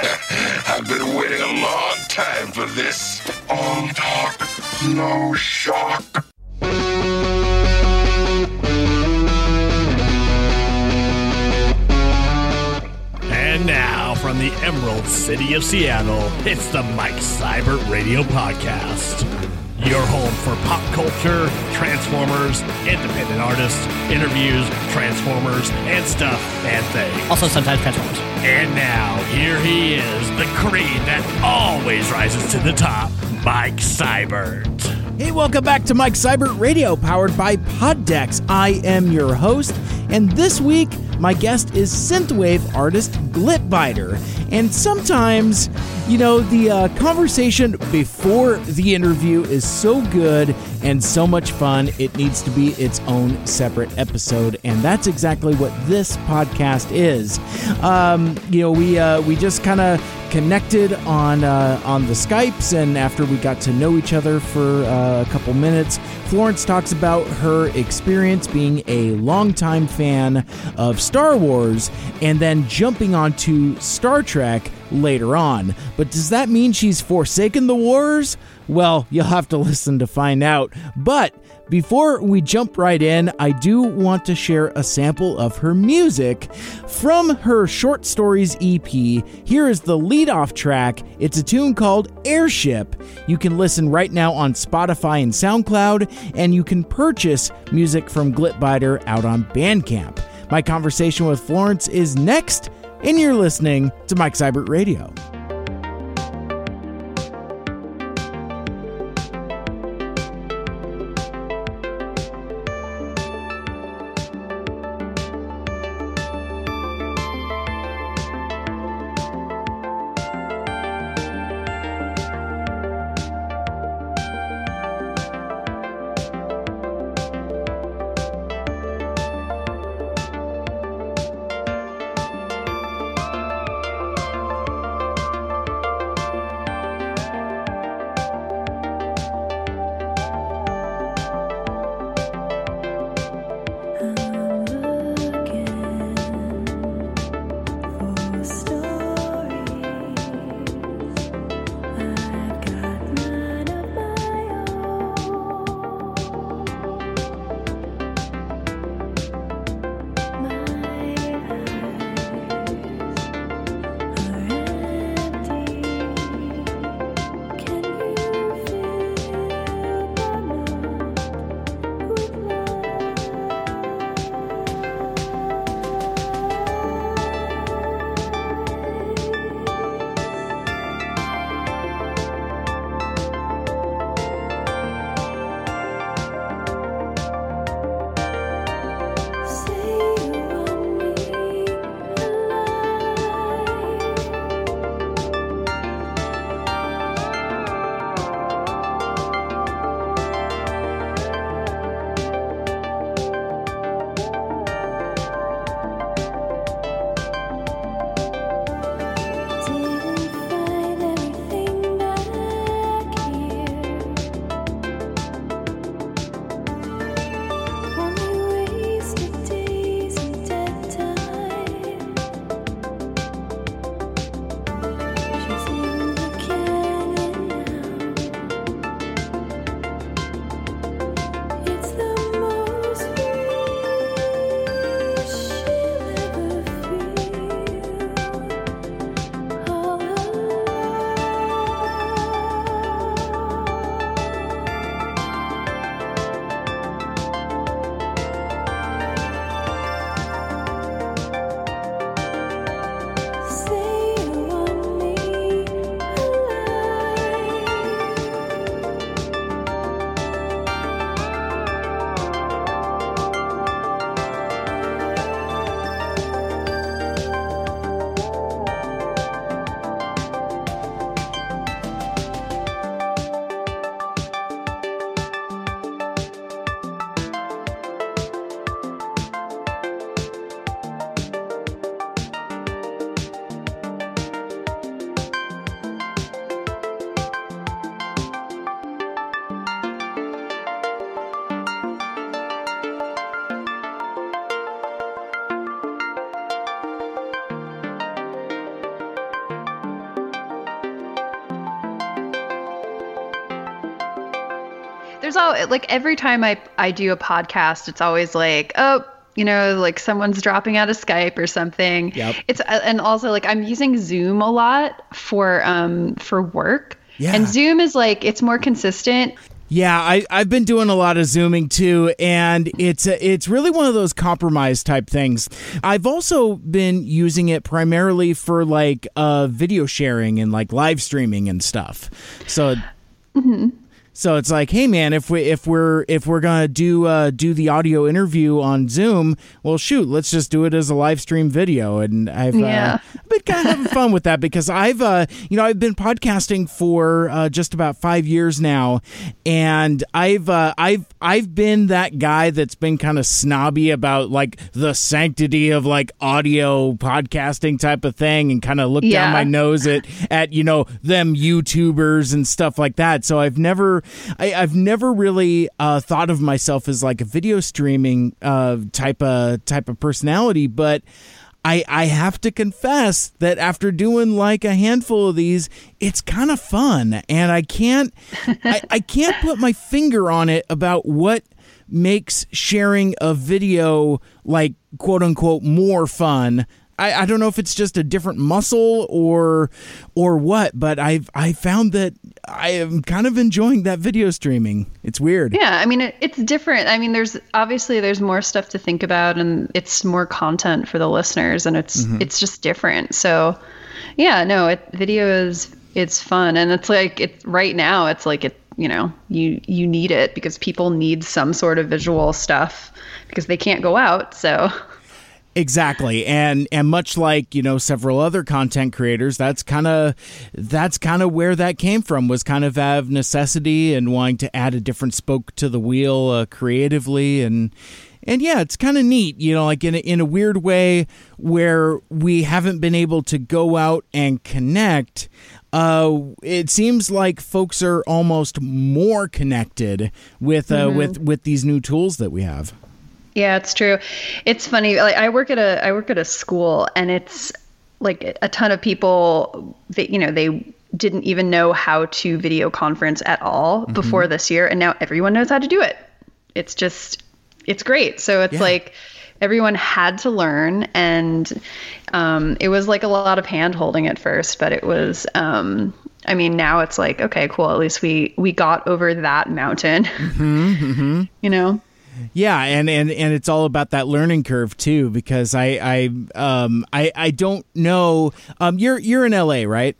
I've been waiting a long time for this. All talk, no shock. And now, from the Emerald City of Seattle, it's the Mike Seibert Radio Podcast. Your home for pop culture, Transformers, independent artists, interviews, Transformers, and stuff and things. Also, sometimes Transformers. And now, here he is, the creed that always rises to the top, Mike Seibert. Hey, welcome back to Mike Seibert Radio, powered by Poddex. I am your host, and this week my guest is synthwave artist Glitbiter. And sometimes, you know, the uh, conversation before the interview is so good and so much fun, it needs to be its own separate episode, and that's exactly what this podcast is. Um, you know, we uh, we just kind of connected on uh, on the Skypes, and after we got to know each other for uh, a couple minutes, Florence talks about her experience being a longtime fan of Star Wars, and then jumping onto Star Trek later on. But does that mean she's forsaken the wars? Well, you'll have to listen to find out. But before we jump right in, I do want to share a sample of her music from her short stories EP. Here is the lead-off track. It's a tune called Airship. You can listen right now on Spotify and SoundCloud, and you can purchase music from Glitbiter out on Bandcamp. My conversation with Florence is next, and you're listening to Mike Seibert Radio. All like every time I I do a podcast, it's always like, oh, you know, like someone's dropping out of Skype or something. Yep. It's uh, and also like I'm using Zoom a lot for um for work. Yeah. And Zoom is like it's more consistent. Yeah, I, I've been doing a lot of zooming too, and it's a, it's really one of those compromise type things. I've also been using it primarily for like uh, video sharing and like live streaming and stuff. So. So it's like, hey man, if we if we're if we're gonna do uh, do the audio interview on Zoom, well shoot, let's just do it as a live stream video. And I've Yeah. uh, been kind of having fun with that because I've uh, you know I've been podcasting for uh, just about five years now, and I've uh, I've I've been that guy that's been kind of snobby about like the sanctity of like audio podcasting type of thing, and kind of look down my nose at at you know them YouTubers and stuff like that. So I've never I, I've never really uh, thought of myself as like a video streaming uh, type of type of personality, but. I, I have to confess that after doing like a handful of these, it's kind of fun, and I can't I, I can't put my finger on it about what makes sharing a video like quote unquote more fun. I, I don't know if it's just a different muscle or or what, but I've I found that I am kind of enjoying that video streaming. It's weird. Yeah, I mean it, it's different. I mean there's obviously there's more stuff to think about and it's more content for the listeners and it's mm-hmm. it's just different. So yeah, no, it video is it's fun and it's like it right now it's like it you know, you you need it because people need some sort of visual stuff because they can't go out. So Exactly. And and much like, you know, several other content creators, that's kind of that's kind of where that came from was kind of out of necessity and wanting to add a different spoke to the wheel uh, creatively and and yeah, it's kind of neat, you know, like in a, in a weird way where we haven't been able to go out and connect. Uh, it seems like folks are almost more connected with uh, with with these new tools that we have. Yeah, it's true. It's funny. Like I work at a I work at a school, and it's like a ton of people. That you know they didn't even know how to video conference at all before this year, and now everyone knows how to do it. It's just it's great. So it's Yeah. like everyone had to learn, and um, it was like a lot of hand holding at first, but it was. Um, I mean, now it's like okay, cool. At least we we got over that mountain. You know. Yeah, and, and, and it's all about that learning curve too, because I I um I, I don't know um you're you're in LA, right?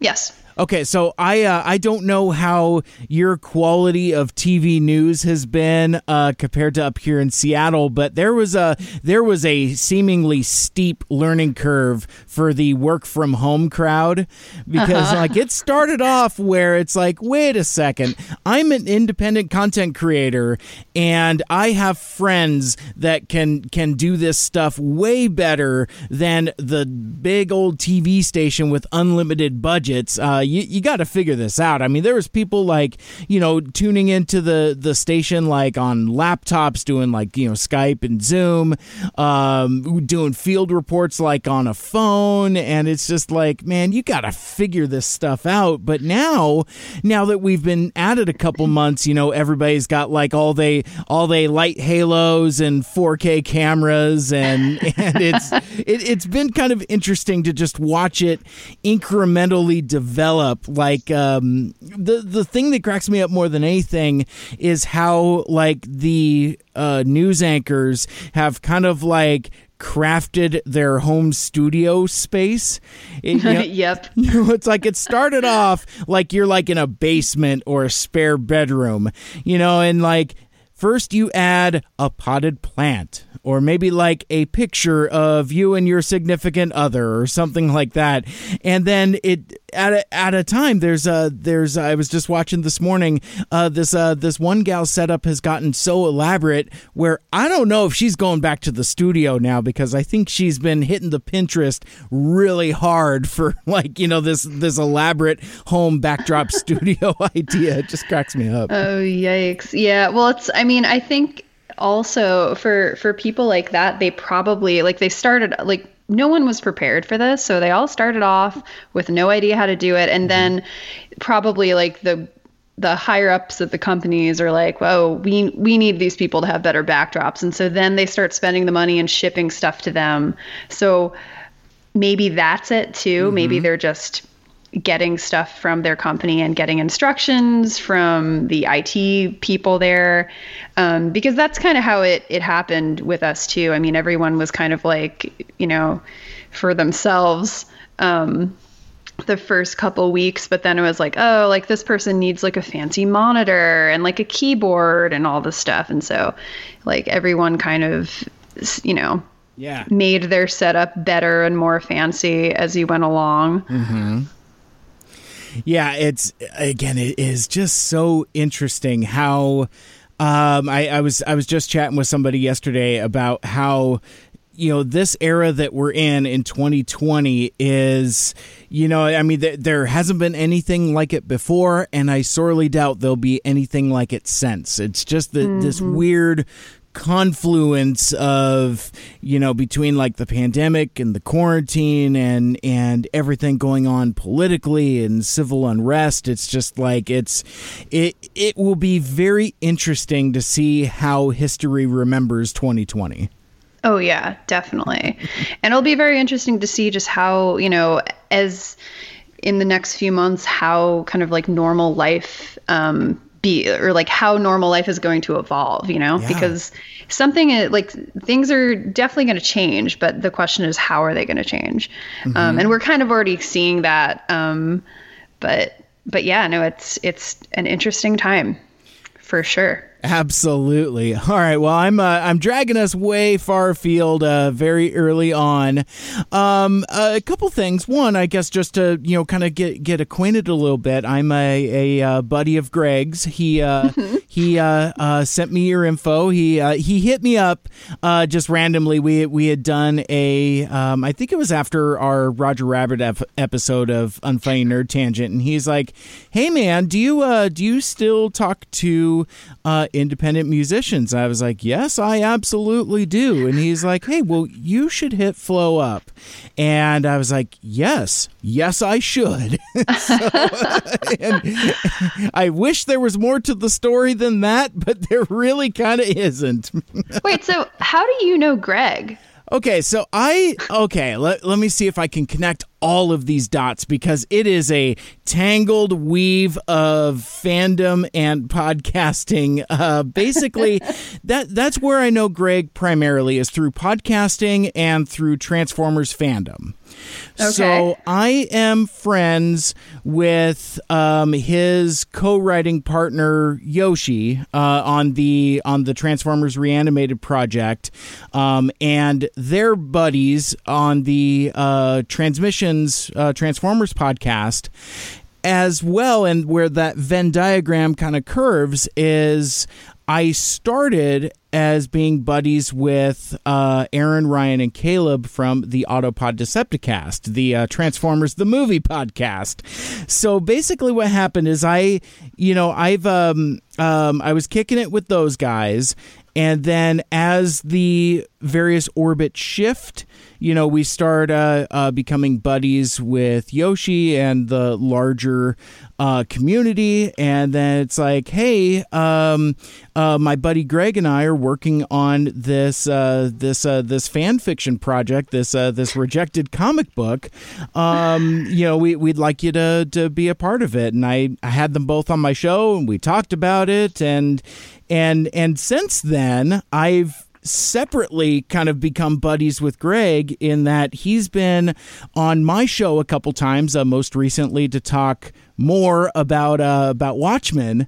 Yes. Okay, so I uh, I don't know how your quality of TV news has been uh, compared to up here in Seattle, but there was a there was a seemingly steep learning curve for the work from home crowd because like it started off where it's like wait a second I'm an independent content creator and I have friends that can can do this stuff way better than the big old TV station with unlimited budgets. Uh, you you got to figure this out. I mean, there was people like you know tuning into the the station like on laptops, doing like you know Skype and Zoom, um, doing field reports like on a phone, and it's just like, man, you got to figure this stuff out. But now, now that we've been at it a couple months, you know, everybody's got like all they all they light halos and 4K cameras, and and it's it, it's been kind of interesting to just watch it incrementally develop. Like um, the the thing that cracks me up more than anything is how like the uh, news anchors have kind of like crafted their home studio space. It- you know- yep. you know, it's like it started off like you're like in a basement or a spare bedroom, you know, and like first you add a potted plant or maybe like a picture of you and your significant other or something like that. And then it at a, at a time there's a there's I was just watching this morning uh this uh this one gal setup has gotten so elaborate where I don't know if she's going back to the studio now because I think she's been hitting the Pinterest really hard for like you know this this elaborate home backdrop studio idea. It just cracks me up. Oh yikes! Yeah, well, it's. I mean, I think also for for people like that, they probably like they started like no one was prepared for this, so they all started off with no idea how to do it, and then probably like the the higher ups of the companies are like, "Whoa, we we need these people to have better backdrops," and so then they start spending the money and shipping stuff to them. So maybe that's it too. Mm-hmm. Maybe they're just getting stuff from their company and getting instructions from the IT people there, um, because that's kind of how it it happened with us too. I mean, everyone was kind of like, you know, for themselves. Um, the first couple weeks, but then it was like, oh, like this person needs like a fancy monitor and like a keyboard and all this stuff. And so, like, everyone kind of, you know, yeah, made their setup better and more fancy as you went along. Mm-hmm. Yeah, it's again, it is just so interesting how. Um, I, I was I was just chatting with somebody yesterday about how you know this era that we're in in 2020 is you know i mean th- there hasn't been anything like it before and i sorely doubt there'll be anything like it since it's just the, mm-hmm. this weird confluence of you know between like the pandemic and the quarantine and and everything going on politically and civil unrest it's just like it's it it will be very interesting to see how history remembers 2020 Oh yeah, definitely. and it'll be very interesting to see just how, you know, as in the next few months how kind of like normal life um be or like how normal life is going to evolve, you know? Yeah. Because something like things are definitely going to change, but the question is how are they going to change? Mm-hmm. Um and we're kind of already seeing that um but but yeah, no, it's it's an interesting time for sure. Absolutely. All right. Well, I'm uh, I'm dragging us way far afield, uh, very early on. Um, a couple things. One, I guess, just to you know, kind of get get acquainted a little bit. I'm a, a uh, buddy of Greg's. He uh, he uh, uh, sent me your info. He he hit me up just randomly. We we had done a um, I think it was after our Roger Rabbit ep- episode of Unfunny Nerd Tangent, and he's like, "Hey man, do you do you still talk to?" Independent musicians. I was like, yes, I absolutely do. And he's like, hey, well, you should hit Flo Up. And I was like, yes, yes, I should. so, I wish there was more to the story than that, but there really kind of isn't. Wait, so how do you know Greg? Okay, so I okay, let, let me see if I can connect all of these dots because it is a tangled weave of fandom and podcasting. Uh, basically, that that's where I know Greg primarily is through podcasting and through Transformers fandom. Okay. So I am friends with um, his co-writing partner Yoshi uh, on the on the Transformers Reanimated project, um, and their buddies on the uh, Transmissions uh, Transformers podcast as well. And where that Venn diagram kind of curves is I started as being buddies with uh, Aaron, Ryan, and Caleb from the Autopod Decepticast, the uh, Transformers the Movie podcast. So basically, what happened is I, you know, I've um, um, I was kicking it with those guys, and then as the various orbits shift, you know, we start uh, uh, becoming buddies with Yoshi and the larger uh, community. And then it's like, hey, um, uh, my buddy Greg and I are working on this uh, this uh, this fan fiction project, this this rejected comic book. Um, you know, we, we'd like you to, to be a part of it. And I, I had them both on my show and we talked about it. And and and since then, I've separately kind of become buddies with Greg in that he's been on my show a couple times, uh, most recently to talk more about uh, about Watchmen.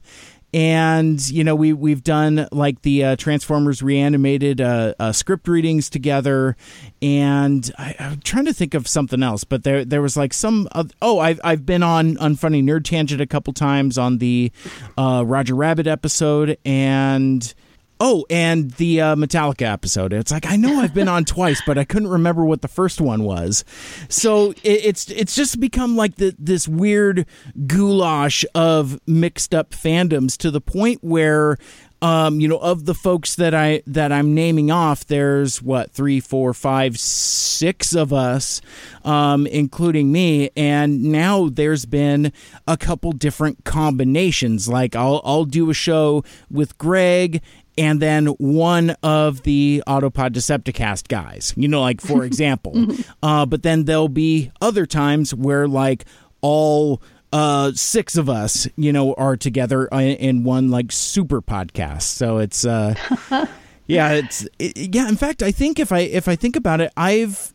And you know we we've done like the uh, Transformers reanimated uh, uh, script readings together, and I, am trying to think of something else. But there there was like some oh I've I've been on Unfunny Nerd Tangent a couple times on the uh, Roger Rabbit episode, and Oh, and the uh, Metallica episode. It's like I know I've been on twice, but I couldn't remember what the first one was. So it, it's it's just become like the, this weird goulash of mixed up fandoms to the point where um, you know, of the folks that I that I'm naming off, there's what three, four, five, six of us, um, including me, and now there's been a couple different combinations. Like I'll I'll do a show with Greg and then one of the Autopod Decepticast guys. You know, like for example. uh, but then there'll be other times where like all uh, six of us, you know, are together in one like super podcast. So it's, uh, yeah, it's, it, yeah. In fact, I think if I if I think about it, I've,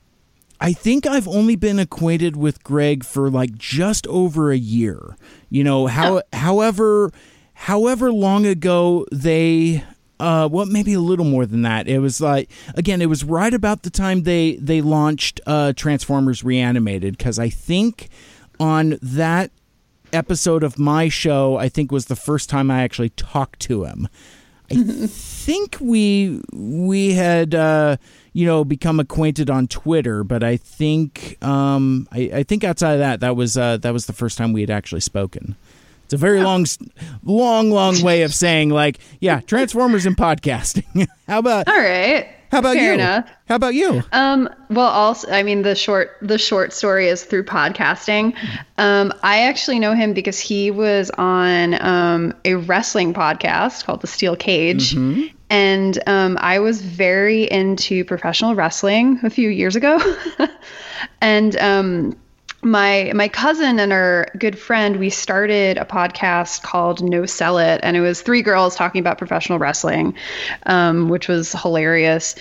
I think I've only been acquainted with Greg for like just over a year. You know, how, however, however long ago they uh, well, maybe a little more than that. It was like again, it was right about the time they they launched uh, Transformers Reanimated because I think on that episode of my show, I think was the first time I actually talked to him. I think we we had uh, you know become acquainted on Twitter, but I think um, I, I think outside of that, that was uh, that was the first time we had actually spoken. It's a very long, long, long way of saying like, yeah, Transformers and podcasting. How about all right? How about Fair you? enough. How about you? Um, well, also, I mean, the short the short story is through podcasting. Um, I actually know him because he was on um, a wrestling podcast called The Steel Cage, and um, I was very into professional wrestling a few years ago, and um, my my cousin and our good friend we started a podcast called no sell it and it was three girls talking about professional wrestling um, which was hilarious.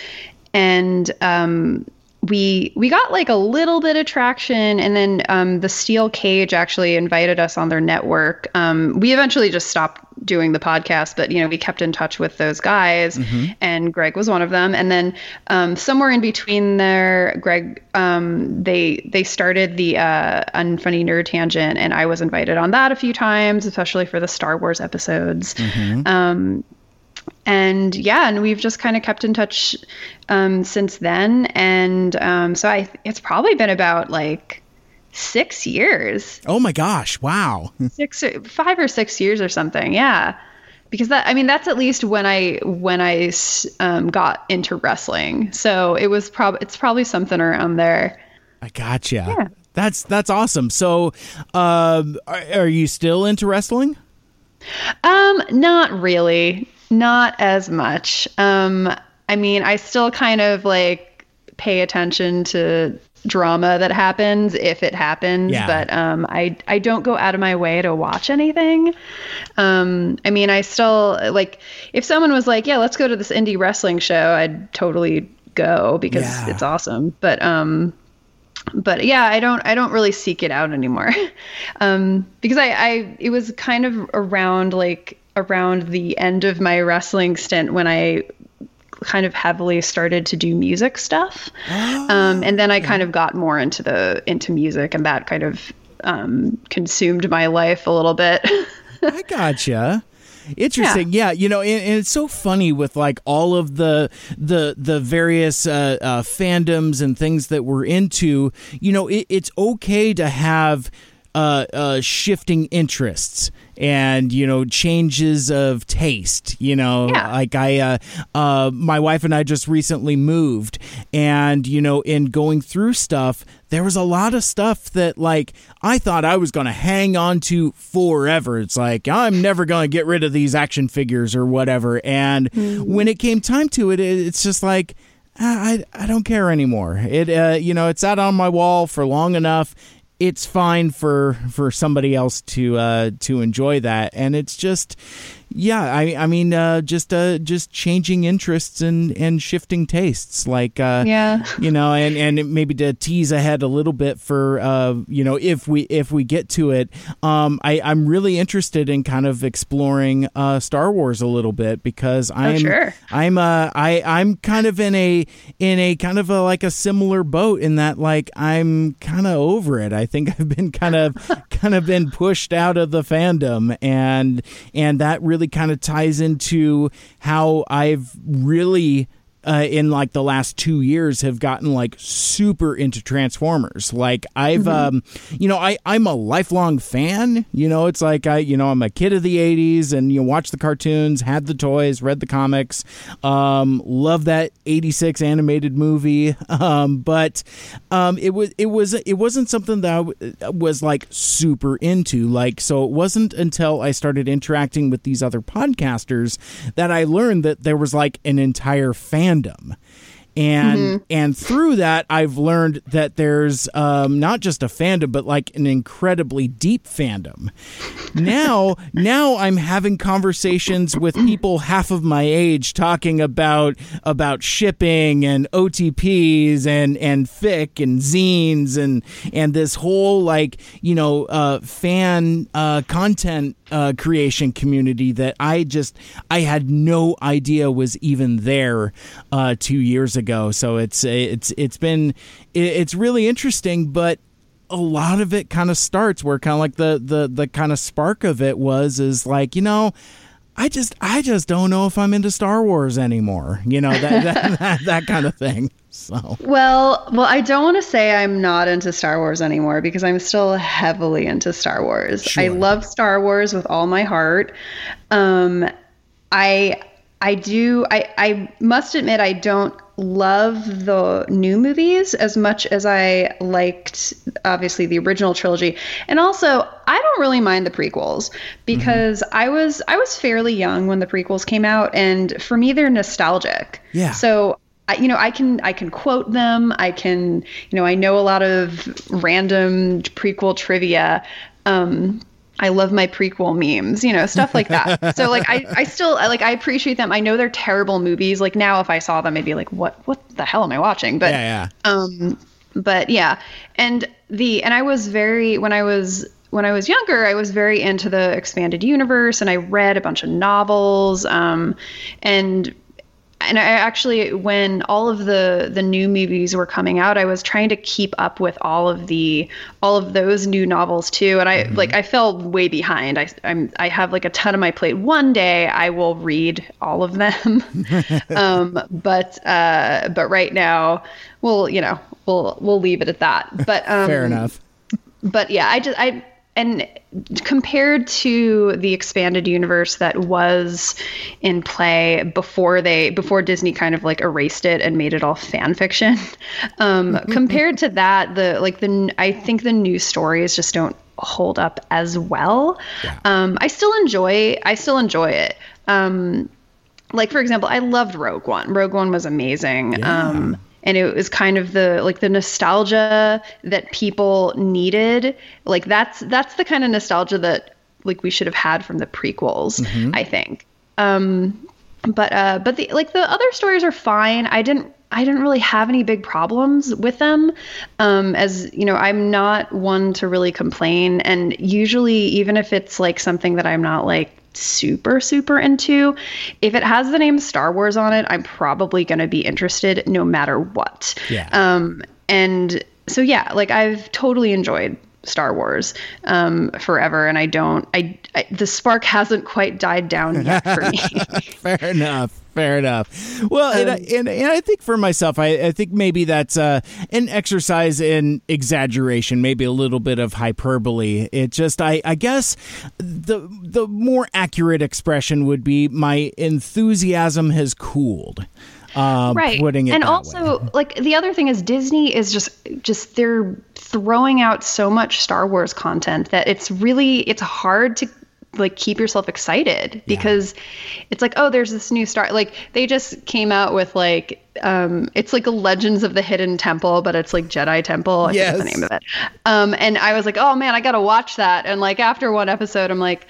And um, we we got like a little bit of traction and then um, the steel cage actually invited us on their network. Um, we eventually just stopped doing the podcast but you know we kept in touch with those guys and greg was one of them. And then um, somewhere in between there greg um, they they started the uh, unfunny nerd tangent and i was invited on that a few times especially for the star wars episodes. Um, and yeah, and we've just kind of kept in touch um, since then. And um, so I, it's probably been about like six years, Oh my gosh! Wow. six, or- five or six years or something. Yeah, because that, I mean, that's at least when I when I um, got into wrestling. So it was probably it's probably something around there. I gotcha. Yeah. That's that's awesome. So, um, are, are you still into wrestling? Um, not really. Not as much. Um, I mean, I still kind of like pay attention to drama that happens if it happens, Yeah. but um, I I don't go out of my way to watch anything. Um, I mean, I still like if someone was like, "Yeah, let's go to this indie wrestling show," I'd totally go because Yeah. it's awesome. But um, but yeah, I don't I don't really seek it out anymore, um, because I, I it was kind of around like around the end of my wrestling stint when I kind of heavily started to do music stuff, um, and then I kind of got more into the into music, and that kind of um, consumed my life a little bit. I gotcha. Interesting, yeah. You know, and, and it's so funny with like all of the the the various uh, uh, fandoms and things that we're into. You know, it, it's okay to have uh, uh, shifting interests and you know changes of taste. You know, Yeah. like I, uh, uh, my wife and I just recently moved, and you know, in going through stuff, there was a lot of stuff that like I thought I was going to hang on to forever. It's like I'm never going to get rid of these action figures or whatever. And when it came time to it, it it's just like. "Ah, I, I don't care anymore. It uh, you know it sat on my wall for long enough. It's fine for for somebody else to uh, to enjoy that, and it's just yeah. I I mean uh, just uh, just changing interests and and shifting tastes. Like uh, Yeah. you know, and and maybe to tease ahead a little bit for uh, you know if we if we get to it, um, I I'm really interested in kind of exploring uh, Star Wars a little bit because I'm sure. I'm uh I I'm kind of in a in a kind of a like a similar boat in that like I'm kind of over it. I think I've been kind of kind of been pushed out of the fandom and and that really kind of ties into how I've really uh, in like the last two years have gotten like super into Transformers. Like I've, mm-hmm. um, you know, I I'm a lifelong fan. You know, it's like I, you know, I'm a kid of the '80s, and you know, watch the cartoons, had the toys, read the comics, um, love that '86 animated movie. Um, but um, it was it was it wasn't something that I w- was like super into. Like so, it wasn't until I started interacting with these other podcasters that I learned that there was like an entire fandom and mm-hmm. and through that i've learned that there's um, not just a fandom but like an incredibly deep fandom now now i'm having conversations with people half of my age talking about about shipping and otps and and fic and zines and and this whole like you know uh, fan uh, content uh, creation community that I just I had no idea was even there uh, two years ago. So it's it's it's been it's really interesting, but a lot of it kind of starts where kind of like the the the kind of spark of it was is like you know. I just I just don't know if I'm into Star Wars anymore. You know that that, that, that kind of thing. So well, well, I don't want to say I'm not into Star Wars anymore because I'm still heavily into Star Wars. Sure. I love Star Wars with all my heart. Um, I I do I I must admit I don't love the new movies as much as I liked obviously the original trilogy. And also, I don't really mind the prequels because mm-hmm. I was I was fairly young when the prequels came out and for me they're nostalgic. Yeah. So you know, I can I can quote them. I can, you know, I know a lot of random prequel trivia. Um, I love my prequel memes, you know, stuff like that. so like I, I still like I appreciate them. I know they're terrible movies. Like now if I saw them I'd be like, what what the hell am I watching? But yeah, yeah. um but yeah. And the and I was very when I was when I was younger, I was very into the expanded universe and I read a bunch of novels. Um, and and I actually, when all of the the new movies were coming out, I was trying to keep up with all of the all of those new novels too. And I mm-hmm. like I fell way behind. I I'm I have like a ton on my plate. One day I will read all of them, um, but uh, but right now, we'll you know, we'll we'll leave it at that. But um, fair enough. But yeah, I just I and compared to the expanded universe that was in play before they before Disney kind of like erased it and made it all fan fiction, um, compared to that, the like the I think the new stories just don't hold up as well. Yeah. Um, I still enjoy I still enjoy it. Um, like for example, I loved Rogue One. Rogue One was amazing. Yeah. And it was kind of the like the nostalgia that people needed like that's that's the kind of nostalgia that like we should have had from the prequels mm-hmm. i think um but uh but the like the other stories are fine i didn't I didn't really have any big problems with them. Um, as you know, I'm not one to really complain. And usually, even if it's like something that I'm not like super super into. If it has the name star wars on it i'm probably going to be interested no matter what. Yeah. Um and so yeah like i've totally enjoyed Star Wars um, forever, and I don't. I, I, the spark hasn't quite died down yet for me. Fair enough. Fair enough. Well, um, and, I, and, and I think for myself, I, I think maybe that's uh, an exercise in exaggeration, maybe a little bit of hyperbole. It just, I, I guess, the the more accurate expression would be my enthusiasm has cooled. Uh, right. Putting it and also, way. like the other thing is Disney is just just they're throwing out so much Star Wars content that it's really it's hard to like keep yourself excited because yeah. it's like oh there's this new star like they just came out with like um it's like a legends of the hidden temple but it's like jedi temple i yes. the name of it um and i was like oh man i gotta watch that and like after one episode i'm like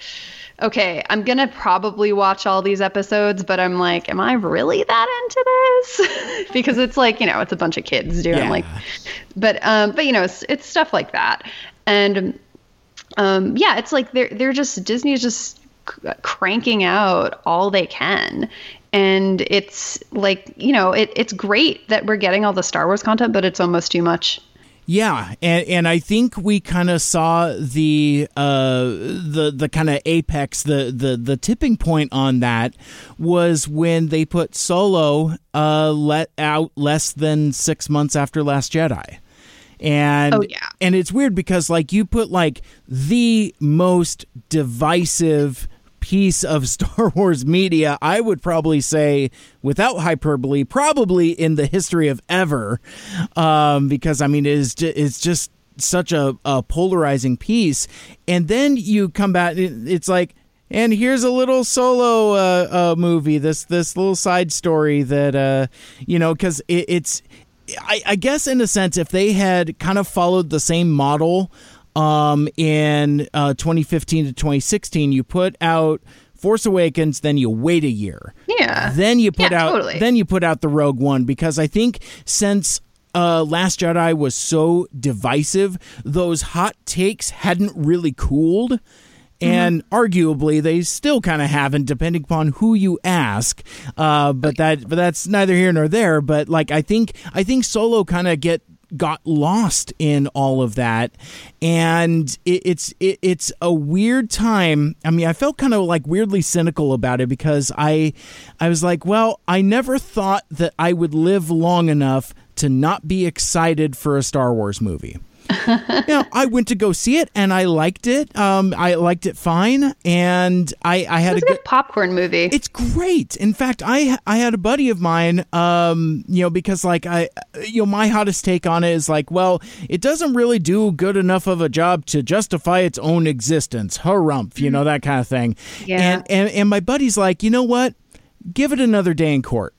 okay, I'm gonna probably watch all these episodes, but I'm like, am I really that into this? because it's like, you know, it's a bunch of kids doing yeah. like, but um, but you know, it's it's stuff like that, and um, yeah, it's like they're they're just Disney is just cranking out all they can. And it's like, you know, it, it's great that we're getting all the Star Wars content, but it's almost too much Yeah, and and I think we kind of saw the uh, the the kind of apex, the the the tipping point on that was when they put Solo uh, let out less than six months after Last Jedi. And Oh, yeah. and it's weird because like you put like the most divisive piece of Star Wars media, I would probably say, without hyperbole, probably in the history of ever, um, because I mean, it is ju- it's just such a, a polarizing piece. And then you come back, it- it's like. And here's a little solo uh, uh, movie. This this little side story that uh, you know, because it, it's I, I guess in a sense, if they had kind of followed the same model um, in uh, 2015 to 2016, you put out Force Awakens, then you wait a year. Yeah. Then you put Yeah, out totally. then you put out the Rogue One because I think since uh, Last Jedi was so divisive, those hot takes hadn't really cooled. And arguably, they still kind of haven't, depending upon who you ask. Uh, but that, but that's neither here nor there. But like, I think, I think Solo kind of get got lost in all of that, and it, it's it, it's a weird time. I mean, I felt kind of like weirdly cynical about it because I, I was like, well, I never thought that I would live long enough to not be excited for a Star Wars movie you know, I went to go see it and I liked it. Um, I liked it fine, and I, I had a a good. good popcorn movie. It's great. In fact, I I had a buddy of mine, um, you know, because like I, you know, my hottest take on it is like, well, it doesn't really do good enough of a job to justify its own existence. Harumph, you know, that kind of thing. Yeah. And and and my buddy's like, you know what? Give it another day in court.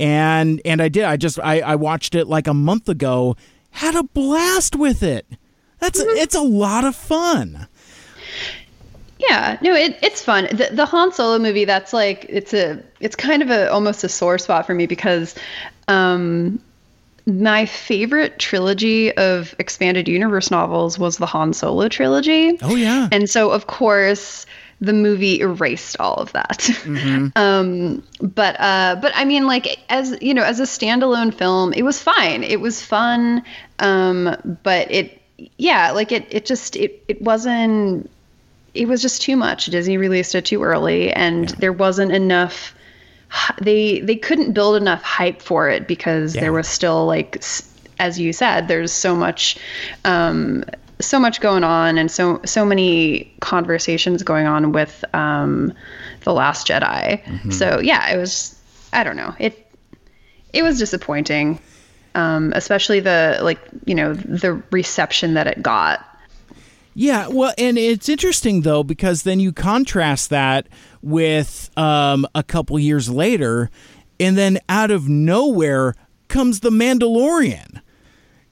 And and I did. I just I I watched it like a month ago. Had a blast with it. That's it's a lot of fun. Yeah, no, it, it's fun. The, the Han Solo movie, that's like it's a it's kind of a almost a sore spot for me because um, my favorite trilogy of expanded universe novels was the Han Solo trilogy. Oh yeah. And so, of course, the movie erased all of that. um, but uh, but I mean, like as you know, as a standalone film, it was fine. It was fun. Um, but it, yeah, like it, it just it it wasn't. It was just too much. Disney released it too early, and there wasn't enough. They they couldn't build enough hype for it because Yeah. there was still like as you said, there's so much, um, so much going on, and so so many conversations going on with um, the Last Jedi. So yeah, it was. I don't know. It it was disappointing, um, especially the like you know the reception that it got. Yeah, well, and it's interesting though because then you contrast that with um, a couple years later, and then out of nowhere comes the Mandalorian.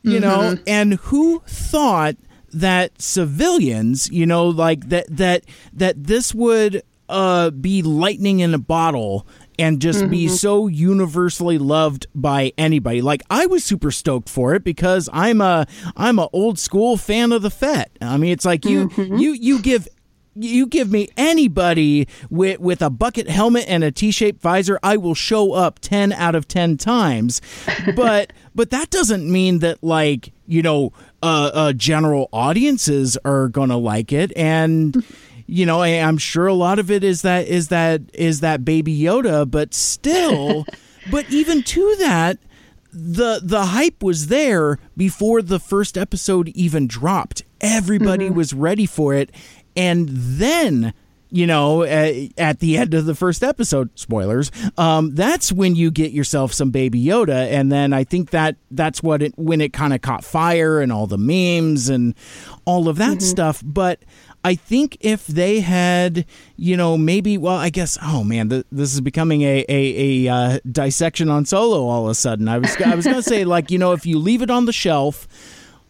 You know, and who thought that civilians, you know, like that that that this would uh, be lightning in a bottle and just be so universally loved by anybody. Like I was super stoked for it because I'm a I'm a old school fan of the Fett. I mean, it's like you you you give you give me anybody with with a bucket helmet and a T-shaped visor, I will show up 10 out of 10 times. But but that doesn't mean that like, you know, uh, uh general audiences are going to like it. And you know, I, I'm sure a lot of it is that is that is that baby Yoda, but still but even to that the the hype was there before the first episode even dropped. Everybody was ready for it, and then you know at, the end of the first episode, spoilers. Um, that's when you get yourself some Baby Yoda, and then I think that that's what it when it kind of caught fire and all the memes and all of that stuff. But I think if they had, you know, maybe, well, I guess, oh man, th- this is becoming a a, a uh, dissection on Solo all of a sudden. I was I was gonna say like, you know, if you leave it on the shelf,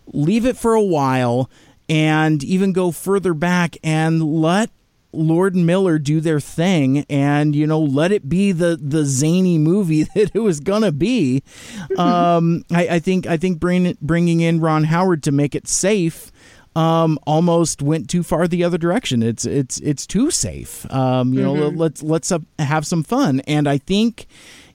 leave it for a while, and even go further back and let Lord and Miller do their thing, and you know, let it be the the zany movie that it was gonna be. Um, I, I think I think bring, bringing in Ron Howard to make it safe um, almost went too far the other direction. It's it's it's too safe. Um, you know, let's let's have some fun. And I think,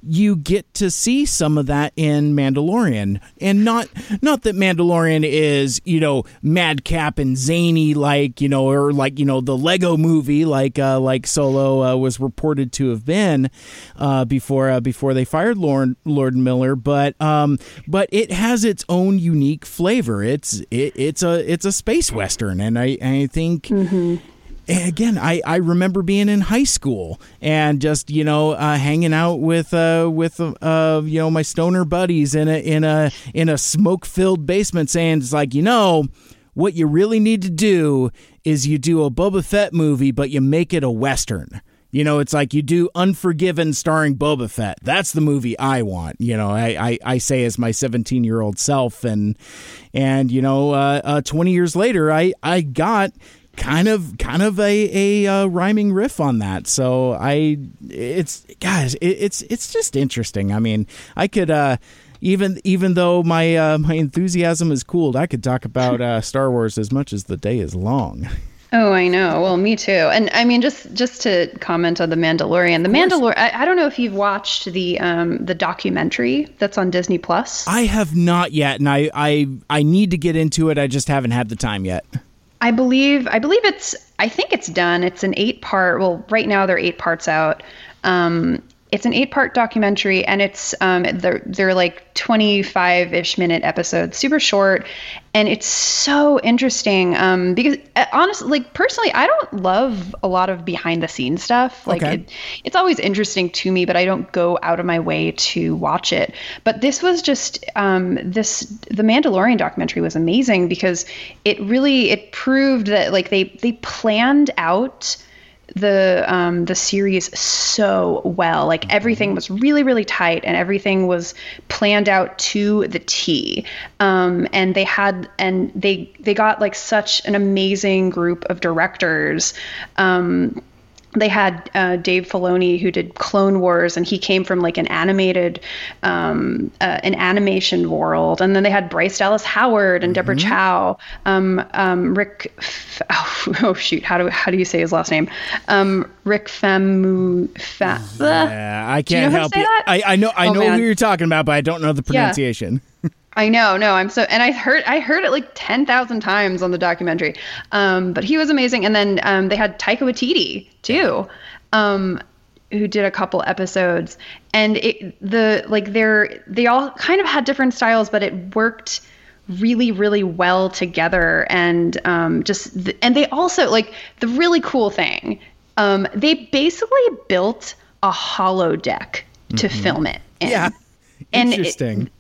you get to see some of that in Mandalorian, and not not that Mandalorian is you know madcap and zany like you know or like you know the Lego Movie like uh, like Solo uh, was reported to have been uh, before uh, before they fired Lord Lord Miller, but um, but it has its own unique flavor. It's it, it's a it's a space western, and I I think. Mm-hmm again, I, I remember being in high school and just you know uh, hanging out with uh, with uh, you know my stoner buddies in a in a in a smoke filled basement, saying it's like you know what you really need to do is you do a Boba Fett movie, but you make it a western. You know, it's like you do Unforgiven starring Boba Fett. That's the movie I want. You know, I, I, I say as my 17 year old self, and and you know, uh, uh, 20 years later, I I got kind of kind of a a uh, rhyming riff on that. So I it's guys, it, it's it's just interesting. I mean, I could uh even even though my uh, my enthusiasm has cooled, I could talk about uh, Star Wars as much as the day is long. Oh, I know. Well, me too. And I mean, just just to comment on the Mandalorian, the Mandalorian. I, I, don't know if you've watched the um the documentary that's on Disney Plus. I have not yet, and I I I need to get into it. I just haven't had the time yet. I believe I believe it's I think it's done. It's an eight part. Well, right now there are eight parts out. Um, it's an eight part documentary and it's um, they're, they're like 25 ish minute episodes, super short. And it's so interesting um, because uh, honestly, like personally, I don't love a lot of behind the scenes stuff. Like okay. it, it's always interesting to me, but I don't go out of my way to watch it. But this was just um, this the Mandalorian documentary was amazing because it really it proved that like they they planned out the um, the series so well. Like mm-hmm. everything was really really tight and everything was planned out to the T. Um, and they had and they they got like such an amazing group of directors. Um, they had uh, Dave Filoni who did Clone Wars, and he came from like an animated, um, uh, an animation world. And then they had Bryce Dallas Howard and Deborah mm-hmm. Chow, um, um, Rick. F- oh, oh, shoot, how do how do you say his last name? Um, Rick Famu. Fa- yeah, I can't you know help you. I, I know I oh, know man. who you're talking about, but I don't know the pronunciation. Yeah. I know, no, I'm so, and I heard, I heard it like ten thousand times on the documentary. Um, but he was amazing, and then um, they had Taika Waititi too, um, who did a couple episodes, and it, the like they're they all kind of had different styles, but it worked really really well together, and um, just the, and they also like the really cool thing, um, they basically built a holodeck to mm-hmm. film it. In. Yeah, interesting. It,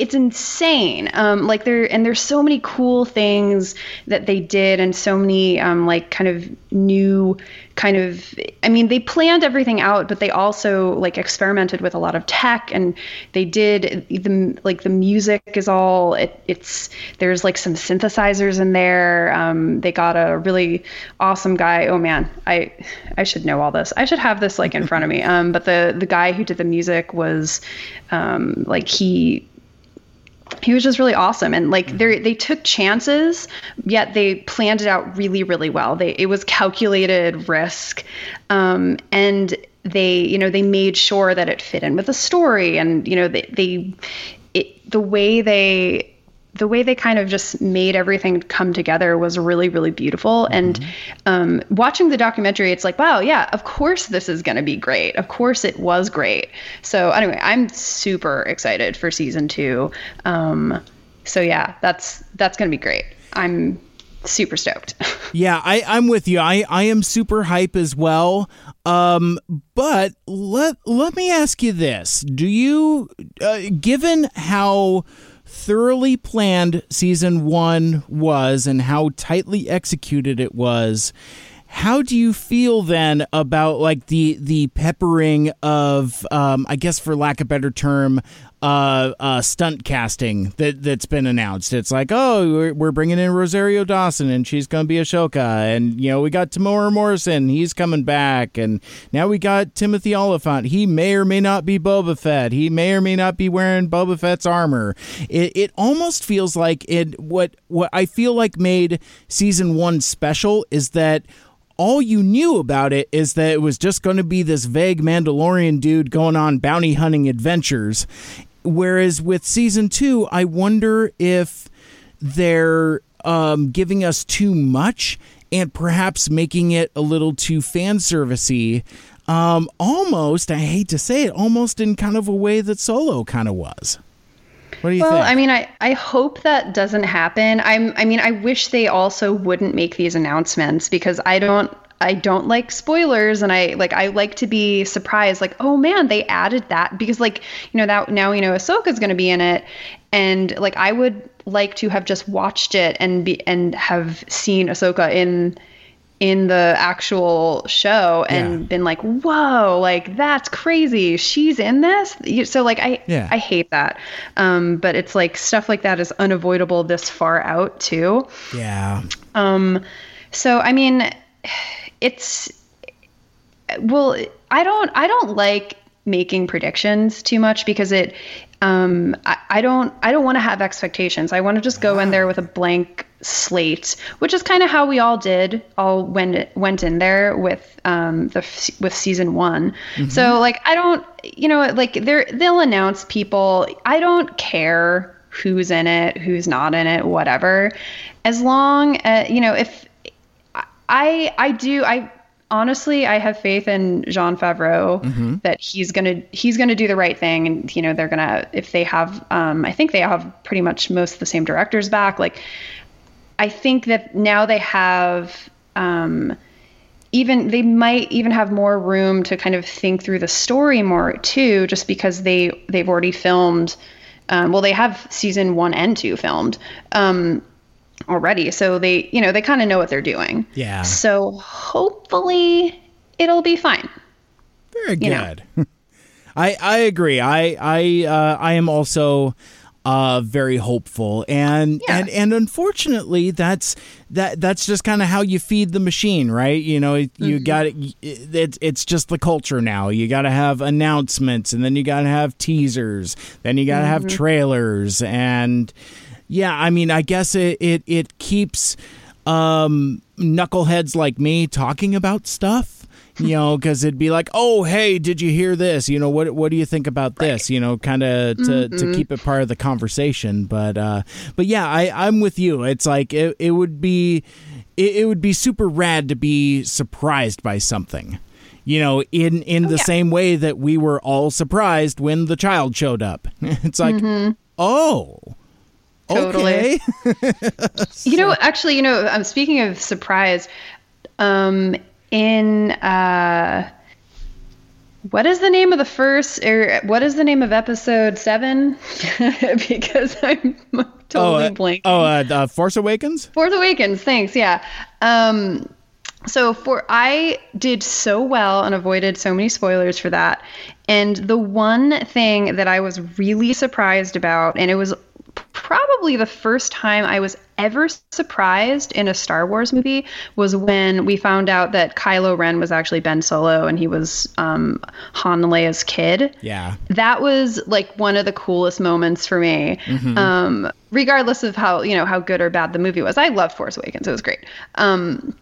it's insane. Um, like there and there's so many cool things that they did, and so many um, like kind of new kind of. I mean, they planned everything out, but they also like experimented with a lot of tech, and they did the like the music is all it, it's there's like some synthesizers in there. Um, they got a really awesome guy. Oh man, I I should know all this. I should have this like in front of me. Um, but the the guy who did the music was um, like he he was just really awesome. And like they they took chances yet they planned it out really really well. They it was calculated risk um, and they you know they made sure that it fit in with the story. And you know they, they it, the way they the way they kind of just made everything come together was really really beautiful. Mm-hmm. and um, watching the documentary it's like wow yeah of course this is going to be great. Of course it was great. So anyway i'm super excited for season two. Um, so yeah that's that's going to be great. I'm super stoked. Yeah I, i'm with you. I i am super hype as well. Um, but let let me ask you this. Do you uh, given how thoroughly planned season one was and how tightly executed it was. How do you feel then about like the the peppering of um, I guess for lack of better term uh, uh, stunt casting that that's been announced. It's like, oh, we're, we're bringing in Rosario Dawson, and she's going to be Ahsoka, and you know we got Temuera Morrison, he's coming back, and now we got Timothy Olyphant. He may or may not be Boba Fett. He may or may not be wearing Boba Fett's armor. It it almost feels like it. What what I feel like made season one special is that all you knew about it is that it was just going to be this vague Mandalorian dude going on bounty hunting adventures. Whereas with season two, I wonder if they're um, giving us too much and perhaps making it a little too fan servicey. Um, almost, I hate to say it, almost in kind of a way that Solo kind of was. What do you think? well, think? I mean, I, I hope that doesn't happen. I'm I mean, I wish they also wouldn't make these announcements because I don't I don't like spoilers and I like I like to be surprised like, "Oh man, they added that." Because like, you know, that now you know Ahsoka's going to be in it and like I would like to have just watched it and be and have seen Ahsoka in in the actual show and Yeah. been like, "Whoa, like that's crazy. She's in this?" So like I Yeah. I hate that. Um but it's like stuff like that is unavoidable this far out too. yeah. Um so I mean it's well I don't I don't like making predictions too much because it um I, I don't I don't want to have expectations. I want to just go in there with a blank slate, which is kind of how we all did all went went in there with um the with season 1. So like I don't you know like they're they'll announce people. I don't care who's in it, who's not in it, whatever. As long as you know if I I do I honestly I have faith in Jon Favreau that he's gonna he's gonna do the right thing and you know they're gonna if they have um I think they have pretty much most of the same directors back. Like I think that now they have um even they might even have more room to kind of think through the story more too just because they they've already filmed um, well they have season one and two filmed. Um, already so they you know they kind of know what they're doing Yeah. so hopefully it'll be fine Very you know. good. I I agree. I I uh, I am also uh very hopeful and Yeah. and and unfortunately that's that that's just kind of how you feed the machine right you know you Mm-hmm. got it it's it's just the culture now you got to have announcements and then you got to have teasers then you got to have Mm-hmm. trailers and yeah i mean i guess it it, it keeps um knuckleheads like me talking about stuff you know because it'd be like oh hey did you hear this you know what what do you think about this you know kind of to, Mm-hmm. to keep it part of the conversation but uh but yeah i i'm with you it's like it, it would be it, it would be super rad to be surprised by something you know in in the Oh, yeah. same way that we were all surprised when the child showed up it's like oh Mm-hmm. Totally. okay You know, actually, you know, I'm speaking of surprise. Um, in uh, what is the name of the first, or what is the name of episode seven? because I'm oh totally uh, blank. oh uh, uh, force awakens Force Awakens, thanks. Yeah. Um, so for I did so well and avoided so many spoilers for that. And the one thing that I was really surprised about, and it was probably the first time I was ever surprised in a Star Wars movie, was when we found out that Kylo Ren was actually Ben Solo and he was um, Han Leia's kid yeah that was like one of the coolest moments for me. Um, regardless of how you know how good or bad the movie was, I loved Force Awakens. It was great. Um,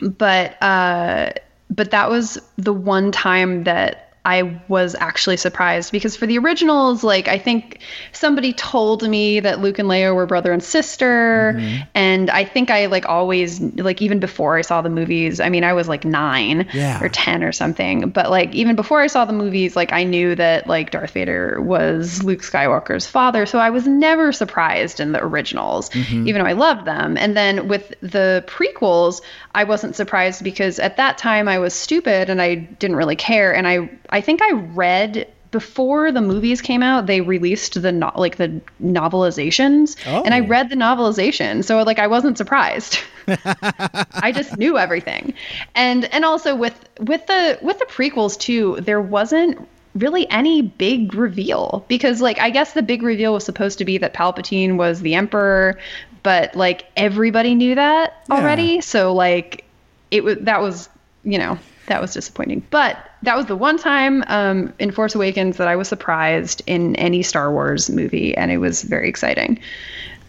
but uh, but that was the one time that I was actually surprised because for the originals, like I think somebody told me that Luke and Leia were brother and sister, mm-hmm. and I think I like always like even before I saw the movies. I mean, I was like nine Yeah. or ten or something, but like even before I saw the movies, like I knew that like Darth Vader was Luke Skywalker's father, so I was never surprised in the originals, mm-hmm. even though I loved them. And then with the prequels, I wasn't surprised because at that time I was stupid and I didn't really care, and I I think I read before the movies came out, they released the no- like the novelizations, and I Oh. read the novelization, so like I wasn't surprised. I just knew everything. And and also with with the with the prequels too, there wasn't really any big reveal because like I guess the big reveal was supposed to be that Palpatine was the emperor, but like everybody knew that Yeah. already. So like it was that was, you know, that was disappointing. But that was the one time um, in Force Awakens that I was surprised in any Star Wars movie, and it was very exciting.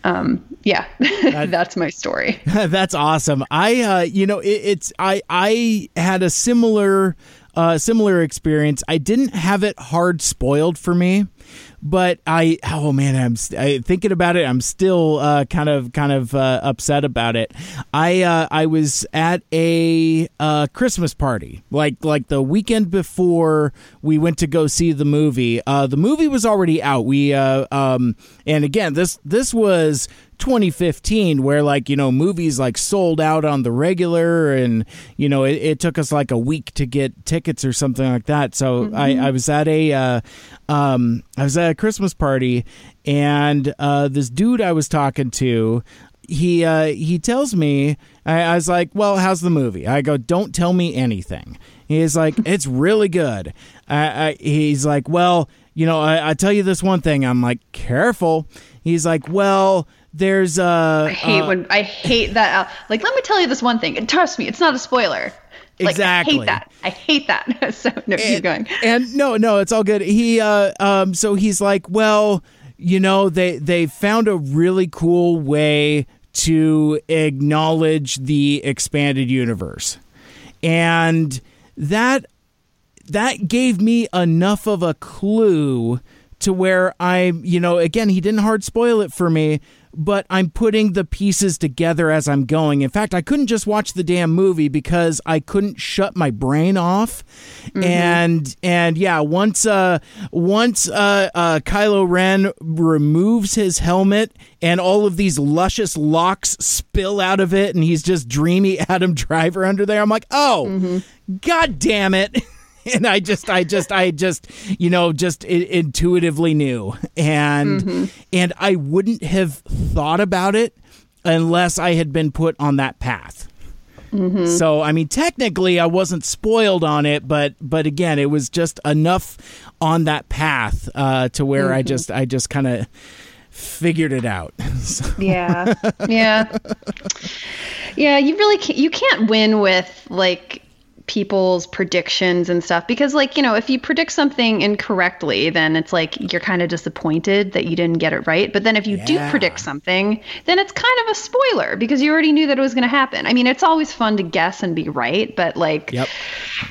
um, yeah, that's my story. that's awesome. I, uh, you know, it, it's I I had a similar uh, similar experience. I didn't have it hard spoiled for me but I oh man, I'm I, thinking about it. I'm still uh, kind of kind of uh, upset about it. I uh, I was at a uh, Christmas party like like the weekend before we went to go see the movie. Uh, the movie was already out. We uh, um, and again this this was 2015 where like you know movies like sold out on the regular and you know it, it took us like a week to get tickets or something like that. So mm-hmm. I, I was at a uh, um, I was at a Christmas party and uh, this dude I was talking to he uh, he tells me I, I, was like well how's the movie? I go don't tell me anything. He's like it's really good. I, he's like well you know I, I tell you this one thing. I'm like careful. He's like well there's uh I hate uh, when I hate that. Uh, like, let me tell you this one thing, and trust me, it's not a spoiler. Like, exactly. I hate that. I hate that. so no, and, keep going. And no, no, it's all good. He uh um so he's like, well, you know, they they found a really cool way to acknowledge the expanded universe. And that that gave me enough of a clue to where I'm, you know, again, he didn't hard spoil it for me, but I'm putting the pieces together as I'm going. In fact, I couldn't just watch the damn movie because I couldn't shut my brain off. Mm-hmm. And and yeah, once uh once uh, uh Kylo Ren removes his helmet and all of these luscious locks spill out of it and he's just dreamy Adam Driver under there, I'm like, "Oh, mm-hmm. god damn it." and I just, I just, I just, you know, just intuitively knew, and mm-hmm. and I wouldn't have thought about it unless I had been put on that path. Mm-hmm. So, I mean, technically, I wasn't spoiled on it, but but again, it was just enough on that path uh, to where mm-hmm. I just, I just kind of figured it out. yeah, yeah, yeah. You really can't, you can't win with like people's predictions and stuff because like you know if you predict something incorrectly then it's like you're kind of disappointed that you didn't get it right but then if you yeah. do predict something then it's kind of a spoiler because you already knew that it was going to happen i mean it's always fun to guess and be right but like yep.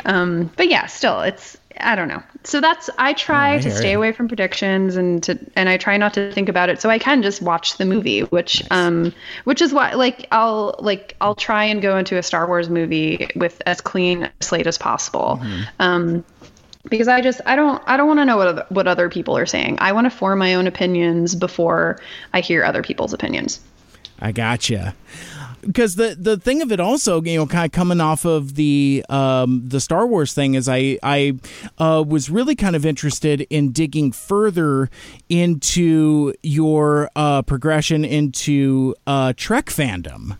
um but yeah still it's I don't know. So that's I try oh, I to stay away from predictions and to and I try not to think about it so I can just watch the movie, which nice. um which is why like I'll like I'll try and go into a Star Wars movie with as clean a slate as possible. Mm-hmm. Um because I just I don't I don't want to know what other, what other people are saying. I want to form my own opinions before I hear other people's opinions. I gotcha because the the thing of it also you know kind of coming off of the um, the Star Wars thing is I I uh, was really kind of interested in digging further into your uh, progression into uh, Trek fandom.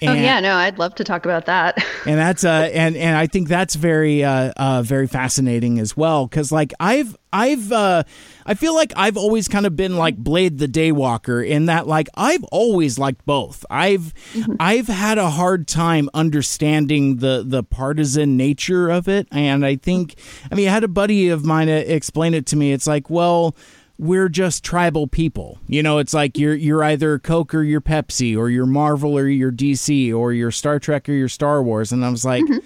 And, oh yeah, no, I'd love to talk about that. and that's uh, and and I think that's very uh, uh very fascinating as well because like I've I've uh, I feel like I've always kind of been like Blade the Daywalker in that like I've always liked both. I've mm-hmm. I've had a hard time understanding the the partisan nature of it, and I think I mean I had a buddy of mine explain it to me. It's like well we're just tribal people. You know, it's like you're you're either Coke or you're Pepsi or you're Marvel or you're DC or you're Star Trek or you're Star Wars. And I was like, mm-hmm.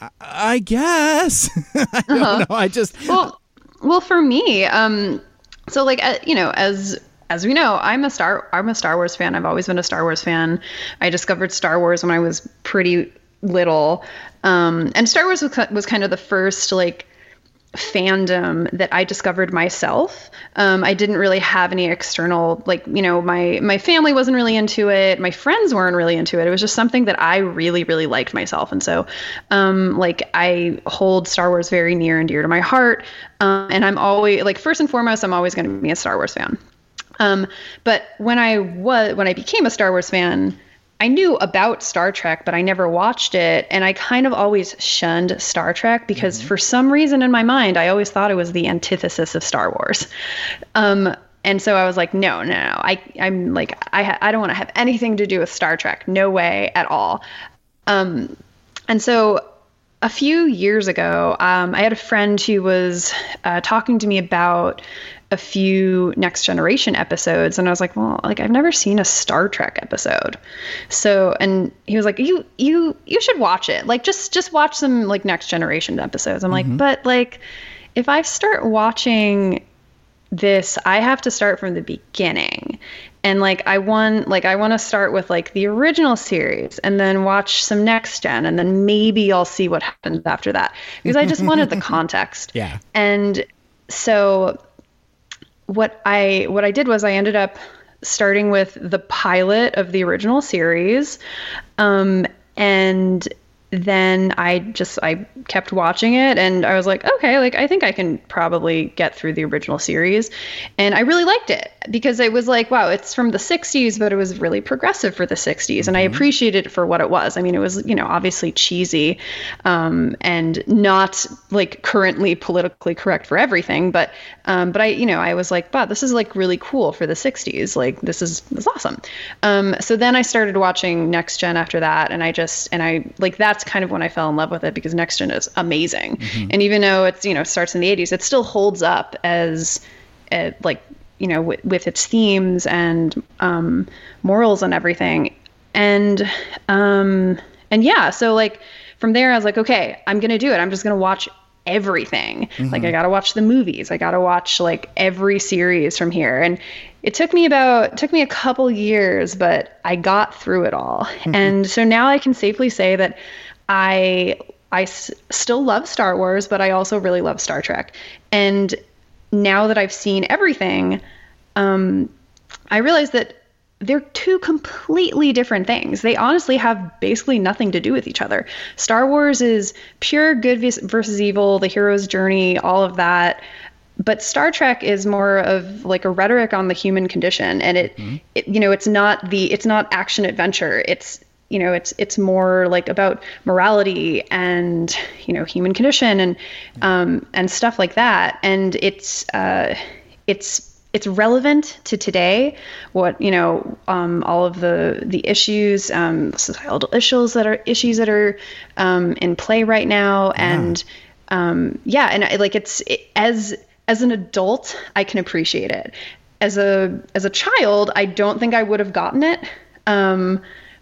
I-, I, guess. I don't uh-huh. know. I just well, well for me, um, so like uh, you know, as as we know, I'm a Star I'm a Star Wars fan. I've always been a Star Wars fan. I discovered Star Wars when I was pretty little, um, and Star Wars was was kind of the first like fandom that I discovered myself. Um, I didn't really have any external, like you know, my my family wasn't really into it. My friends weren't really into it. It was just something that I really really liked myself, and so, um, like I hold Star Wars very near and dear to my heart. Um, and I'm always like first and foremost, I'm always going to be a Star Wars fan. Um, but when I was when I became a Star Wars fan, I knew about Star Trek, but I never watched it. And I kind of always shunned Star Trek because mm-hmm. for some reason in my mind, I always thought it was the antithesis of Star Wars. Um, and so I was like, no, no, no. I, I'm like, I, I don't want to have anything to do with Star Trek. No way at all. Um, and so a few years ago, um, I had a friend who was uh, talking to me about a few next generation episodes and I was like, well, like I've never seen a Star Trek episode. So and he was like, you you you should watch it. Like just just watch some like next generation episodes. I'm like, mm-hmm. but like if I start watching this, I have to start from the beginning. And like I want like I want to start with like the original series and then watch some next gen and then maybe I'll see what happens after that. Because I just wanted the context. Yeah. And so what I what I did was I ended up starting with the pilot of the original series, um, and then I just I kept watching it and I was like, okay, like I think I can probably get through the original series. And I really liked it because it was like, wow, it's from the 60s, but it was really progressive for the 60s and I appreciated it for what it was. I mean, it was, you know, obviously cheesy um, and not like currently politically correct for everything, but um, but I, you know, I was like, wow, this is like really cool for the 60s. Like this is this is awesome. Um, so then I started watching Next Gen after that and I just and I like that's kind of when I fell in love with it because Next Gen is amazing. And even though it's, you know, starts in the 80s, it still holds up as uh, like, you know, with, with its themes and um, morals and everything. And um, and yeah, so like from there I was like, okay, I'm gonna do it. I'm just gonna watch everything. Like I gotta watch the movies. I gotta watch like every series from here. And it took me about it took me a couple years, but I got through it all. And so now I can safely say that I I s- still love Star Wars, but I also really love Star Trek. And now that I've seen everything, um, I realize that they're two completely different things. They honestly have basically nothing to do with each other. Star Wars is pure good versus evil, the hero's journey, all of that. But Star Trek is more of like a rhetoric on the human condition, and it, it you know, it's not the it's not action adventure. It's you know, it's it's more like about morality and you know human condition and um, and stuff like that. And it's uh, it's it's relevant to today. What you know, um, all of the the issues, um, societal issues that are issues that are um, in play right now, and um, yeah, and I, like it's it, as as an adult, I can appreciate it. As a as a child, I don't think I would have gotten it.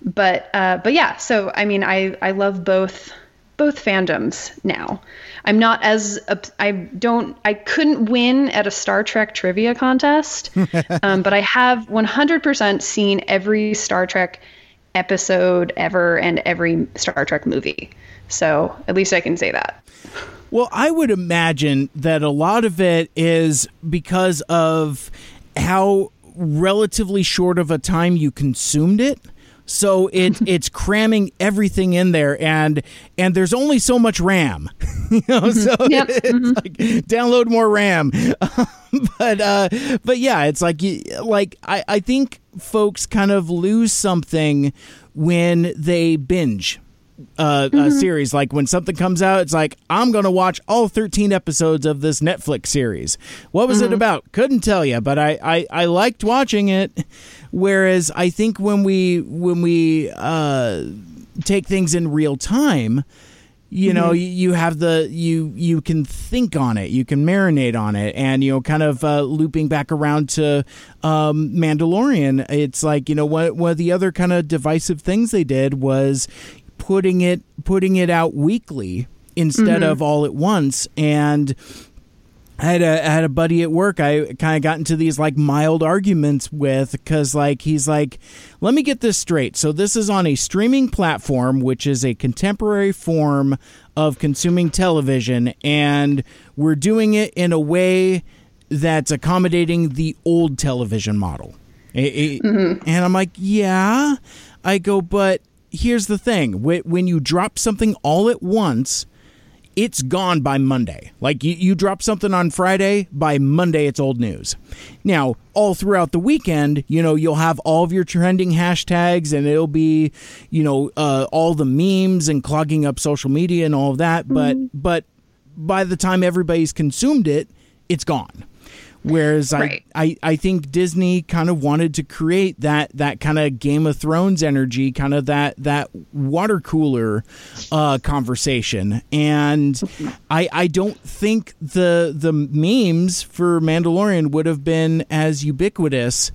But uh, but yeah, so I mean, I I love both both fandoms now. I'm not as I don't I couldn't win at a Star Trek trivia contest, um, but I have 100% seen every Star Trek episode ever and every Star Trek movie. So at least I can say that. Well, I would imagine that a lot of it is because of how relatively short of a time you consumed it. So it it's cramming everything in there, and and there's only so much RAM, you know. So Yep. it's like download more RAM. but uh, but yeah, it's like like I I think folks kind of lose something when they binge uh, a series. Like when something comes out, it's like I'm going to watch all 13 episodes of this Netflix series. What was it about? Couldn't tell you, but I, I I liked watching it. Whereas I think when we when we uh, take things in real time. You know, you, you have the you you can think on it, you can marinate on it, and you know, kind of uh, looping back around to um, Mandalorian. It's like you know, one one of the other kind of divisive things they did was putting it putting it out weekly instead mm-hmm. of all at once. And I had a I had a buddy at work. I kind of got into these like mild arguments with cuz like he's like let me get this straight. So this is on a streaming platform which is a contemporary form of consuming television and we're doing it in a way that's accommodating the old television model. It- it- mm-hmm. and I'm like yeah. I go but here's the thing when you drop something all at once it's gone by Monday. Like you, you drop something on Friday, by Monday it's old news. Now, all throughout the weekend, you know, you'll have all of your trending hashtags and it'll be, you know, uh, all the memes and clogging up social media and all of that. But but by the time everybody's consumed it, it's gone. Whereas Right. I, I, I think Disney kind of wanted to create that that kind of Game of Thrones energy, kind of that that water cooler uh, conversation. And I I don't think the the memes for Mandalorian would have been as ubiquitous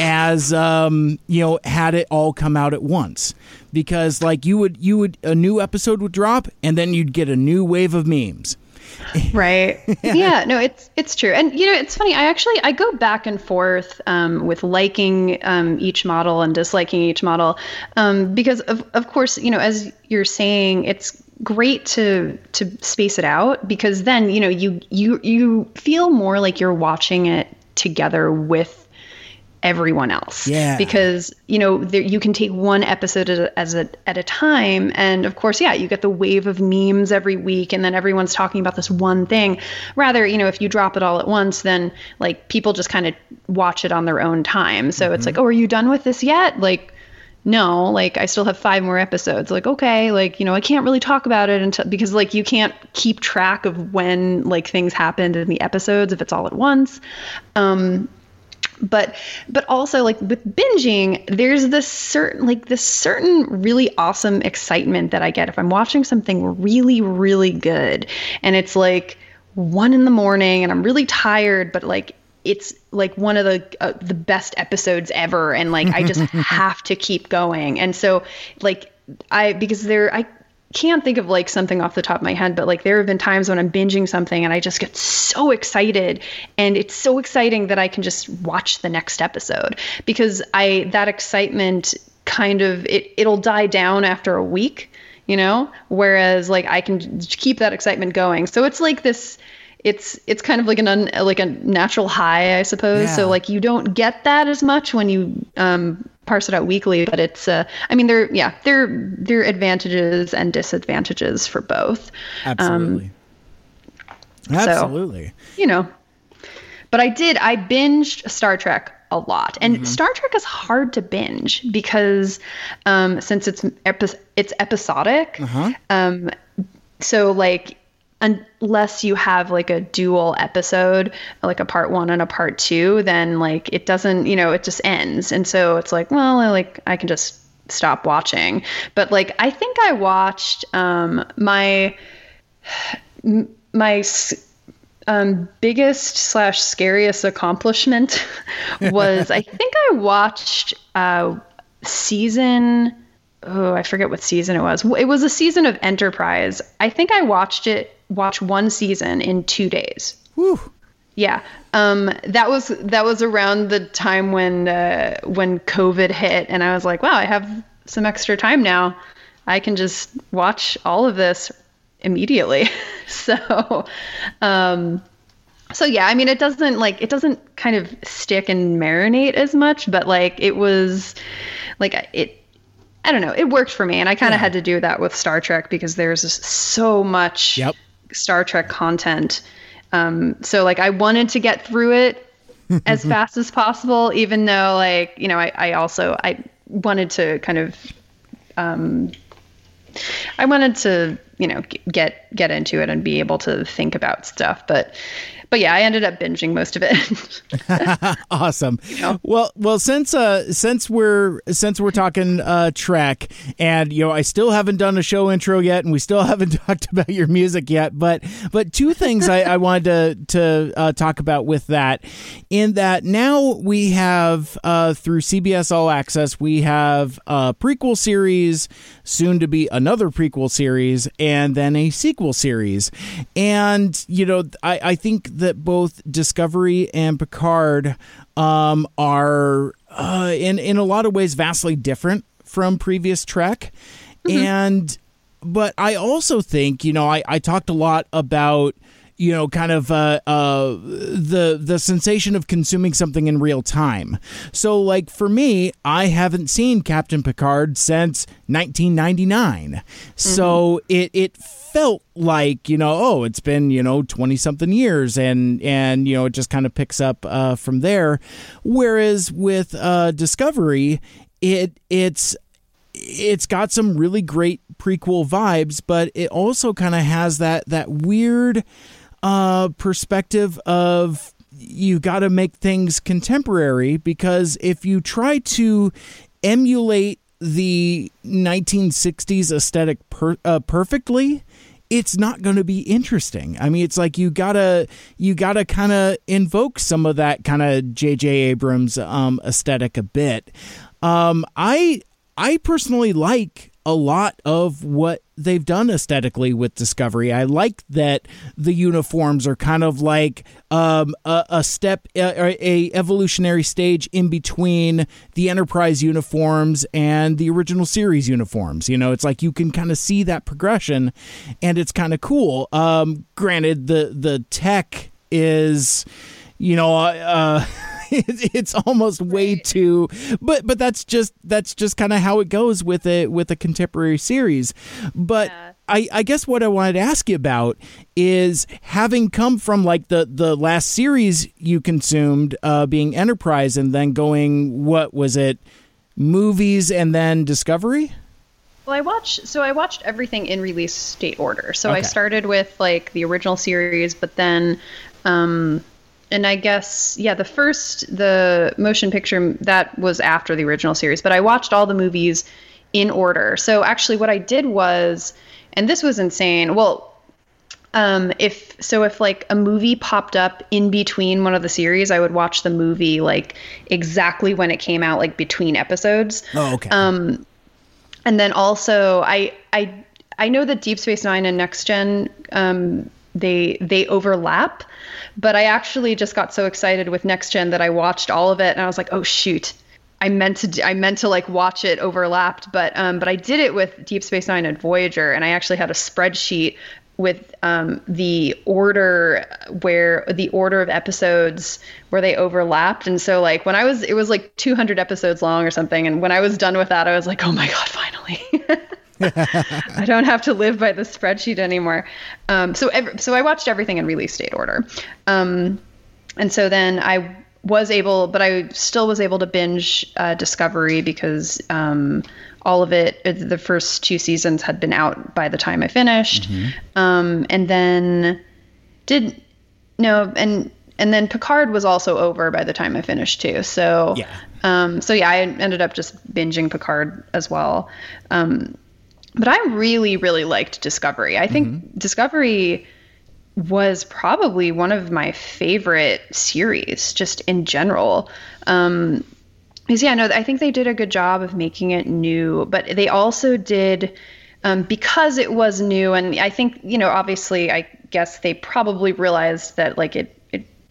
as um you know had it all come out at once because like you would you would a new episode would drop and then you'd get a new wave of memes right? Yeah. No it's it's true. And you know it's funny i actually i go back and forth um, with liking um, each model and disliking each model um, because of, of course you know as you're saying it's great to to space it out because then you know you you you feel more like you're watching it together with everyone else. Yeah. Because you know there, you can take one episode at a, as a at a time, and of course, yeah, you get the wave of memes every week, and then everyone's talking about this one thing. Rather, you know, if you drop it all at once, then like people just kind of watch it on their own time. So it's like, oh, are you done with this yet? Like. No, like I still have five more episodes. Like, okay, like, you know, I can't really talk about it until because like you can't keep track of when like things happened in the episodes if it's all at once. Um, but but also like with binging there's this certain like this certain really awesome excitement that i get if i'm watching something really really good. And it's like one in the morning and i'm really tired but like it's like one of the uh, the best episodes ever. And like i just have to keep going. And so like i because there i can't think of like something off the top of my head, but like there have been times when I'm binging something and I just get so excited and it's so exciting that I can just watch the next episode because I that excitement kind of it it'll die down after a week, you know? Whereas like I can keep that excitement going. So it's like this it's it's kind of like an un, like a natural high, I suppose. Yeah. So like you don't get that as much when you um parse it out weekly, but it's uh I mean there yeah, there there are advantages and disadvantages for both. Absolutely. Absolutely. You know. But I did I binged Star Trek a lot. And Star Trek is hard to binge because um since it's epi- it's episodic. Uh Um so like unless you have like a dual episode like a part one and a part two then like it doesn't you know it just ends. And so it's like well I, like i can just stop watching. But like i think i watched um my my um, biggest slash scariest accomplishment was i think i watched uh season oh i forget what season it was. It was a season of enterprise. I think i watched it watched one season in two days Whew. yeah um that was that was around the time when uh when covid hit and i was like wow i have some extra time now i can just watch all of this immediately so um so yeah i mean it doesn't like it doesn't kind of stick and marinate as much but like it was like it I don't know. It worked for me, and I kind of had to do that with Star Trek because there's so much Yep. Star Trek content. Um, so like I wanted to get through it as fast as possible, even though like you know I, I also I wanted to kind of um, I wanted to you know g- get get into it and be able to think about stuff, but but yeah, I ended up binging most of it. awesome. Well, well, since uh, since we're since we're talking uh, Trek, and you know, I still haven't done a show intro yet, and we still haven't talked about your music yet. But but two things I, I wanted to to uh, talk about with that, in that now we have uh, through CBS All Access, we have a prequel series, soon to be another prequel series, and then a sequel series, and you know, I I think that both Discovery and Picard um, are uh, in in a lot of ways vastly different from previous Trek, and but I also think you know I I talked a lot about you know kind of uh, uh, the the sensation of consuming something in real time. So like for me, I haven't seen Captain Picard since 1999, so it it felt like you know oh it's been you know 20 something years and and you know it just kind of picks up uh, from there. Whereas with uh, discovery it it's it's got some really great prequel vibes but it also kind of has that that weird uh perspective of you got to make things contemporary because if you try to emulate the 1960s aesthetic per, uh, perfectly it's not going to be interesting. I mean, it's like you gotta you gotta kind of invoke some of that kind of J.J. Abrams um, aesthetic a bit. Um, I I personally like a lot of what they've done aesthetically with Discovery. I like that the uniforms are kind of like um, a, a, step, a, a, evolutionary stage in between the Enterprise uniforms and the original series uniforms. You know, it's like you can kind of see that progression, and it's kind of cool. Um, granted, the the tech is, you know, uh, it's almost way too but but that's just that's just kind of how it goes with a with a contemporary series but yeah. I, I guess what I wanted to ask you about is having come from like the, the last series you consumed, uh, being Enterprise, and then going, what was it, movies and then Discovery? Well, I watched so I watched everything in release state order. So okay. I started with like the original series, but then um, and I guess yeah, the first the motion picture that was after the original series, but I watched all the movies in order. So actually, what I did was, and this was insane. Well, um, if so, if like a movie popped up in between one of the series, I would watch the movie like exactly when it came out, like between episodes. Oh, okay. Um, and then also I I I know that Deep Space Nine and Next Gen um they they overlap. But I actually just got so excited with Next Gen that I watched all of it and I was like, oh shoot. I meant to I meant to like watch it overlapped, but um, but I did it with Deep Space Nine and Voyager, and I actually had a spreadsheet with um, the order where the order of episodes where they overlapped, and so like when I was it was like 200 episodes long or something, and when I was done with that, I was like, oh my god, finally. I don't have to live by the spreadsheet anymore. Um, so, so I watched everything in release date order. Um, and so then I was able, but I still was able to binge uh, Discovery because um, all of it, uh, the first two seasons had been out by the time I finished. Mm-hmm. Um, and then did, no, and, and then Picard was also over by the time I finished too. So, yeah. Um, so yeah, I ended up just binging Picard as well. Um, but I really, really liked Discovery. I think mm-hmm. Discovery was probably one of my favorite series, just in general. Um, because yeah, no, I think they did a good job of making it new, but they also did um, because it was new, and I think you know, obviously, I guess they probably realized that like it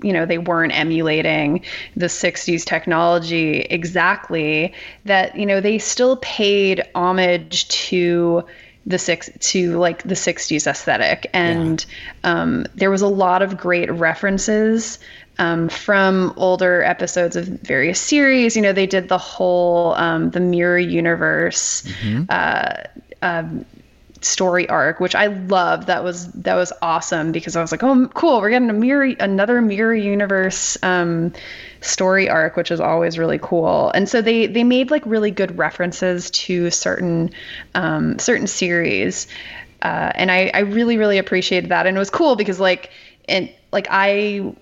you know they weren't emulating the 60s technology exactly that you know they still paid homage to the six to like the 60s aesthetic and yeah. um, there was a lot of great references um, from older episodes of various series you know they did the whole um, the mirror universe mm-hmm. uh, um, story arc, which I love. That was that was awesome because I was like, oh, cool, we're getting a mirror, another mirror universe um, story arc, which is always really cool. And so they they made like really good references to certain um, certain series, uh, and I I really really appreciated that, and it was cool because like and like I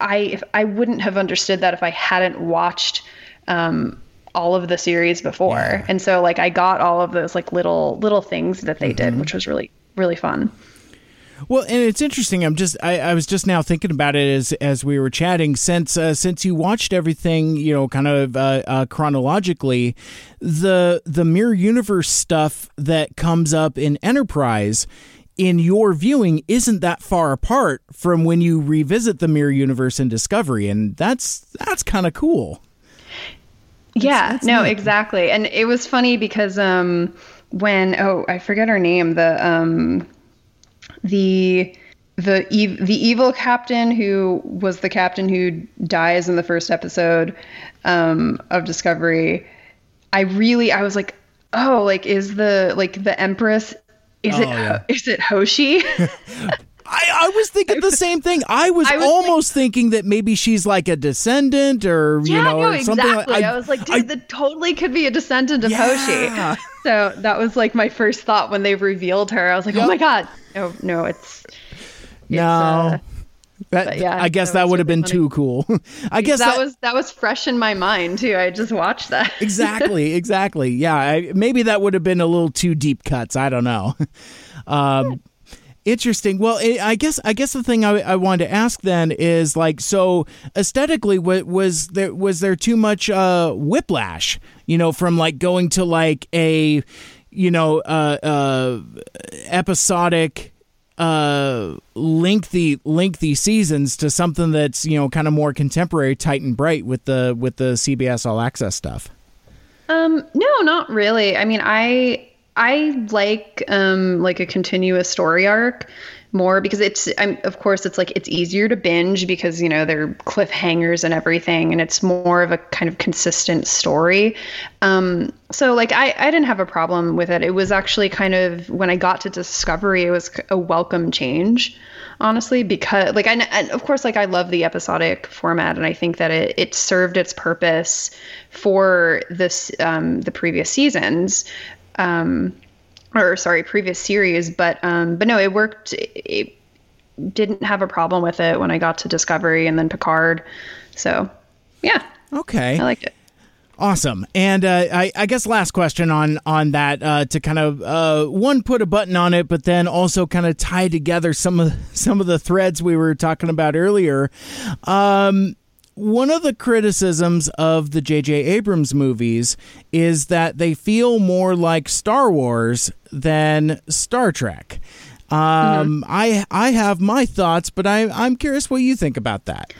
I if I wouldn't have understood that if I hadn't watched um, all of the series before. Yeah. And so like I got all of those like little little things that they mm-hmm. did, which was really really fun. Well, and it's interesting. I'm just I, I was just now thinking about it as as we were chatting. Since uh, since you watched everything, you know, kind of uh, uh, chronologically, the the mirror universe stuff that comes up in Enterprise in your viewing isn't that far apart from when you revisit the mirror universe in Discovery, and that's that's kind of cool yeah, that's no, neat. exactly. And it was funny because um when oh, I forget her name, the um the the the evil captain who was the captain who dies in the first episode um, of Discovery. I really I was like, oh, like is the like the Empress is oh, it yeah. is it Hoshi? I, I was thinking the same thing. I was, I was almost think, thinking that maybe she's like a descendant or you know no, something exactly. like I, I was like, dude, I, that totally could be a descendant of yeah. Hoshi. So that was like my first thought when they revealed her. I was like, yep. oh my god, no, no, it's, it's no. Uh, That, yeah, I guess that, that would have really been funny. too cool. I guess that, that, was that was fresh in my mind too. I just watched that. exactly, exactly. Yeah, I, maybe that would have been a little too deep cuts. I don't know. Um, Interesting. Well, I guess I guess the thing I, I wanted to ask then is like, so aesthetically, was there was there too much uh, whiplash? You know, from like going to like a, you know, uh, uh, episodic uh lengthy lengthy seasons to something that's you know kind of more contemporary tight and bright with the with the cbs all access stuff um no not really i mean i I like um like a continuous story arc more because it's I'm of course it's like it's easier to binge because you know they're cliffhangers and everything and it's more of a kind of consistent story. Um so like I I didn't have a problem with it. It was actually kind of when I got to Discovery it was a welcome change honestly because like I and of course like I love the episodic format and I think that it it served its purpose for this um the previous seasons um, or sorry, previous series. But um, but no, it worked. It didn't have a problem with it when I got to Discovery and then Picard. So yeah, okay, I liked it. Awesome, and uh, I, I, guess last question on on that uh, to kind of uh, one put a button on it, but then also kind of tie together some of some of the threads we were talking about earlier. Um, one of the criticisms of the J.J. Abrams movies is that they feel more like Star Wars than Star Trek. Um, mm-hmm. I I have my thoughts, but I I'm curious what you think about that.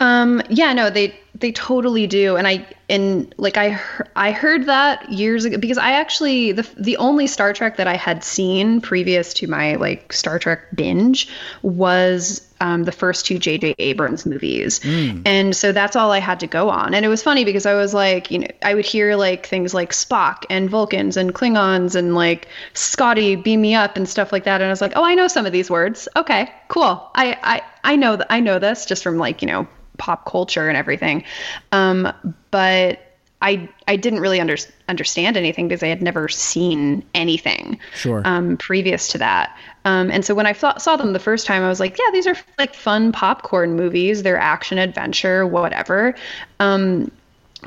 Um, yeah, no, they they totally do, and I and like I I heard that years ago because I actually the the only Star Trek that I had seen previous to my like Star Trek binge was um, the first two J.J. Abrams movies, mm. and so that's all I had to go on. And it was funny because I was like, you know, I would hear like things like Spock and Vulcans and Klingons and like Scotty beam me up and stuff like that, and I was like, oh, I know some of these words. Okay, cool. I I I know that I know this just from like you know pop culture and everything. Um, but I I didn't really under, understand anything because I had never seen anything sure. um, previous to that. Um, and so when I thought, saw them the first time, I was like, yeah, these are like fun popcorn movies. They're action adventure, whatever. Um,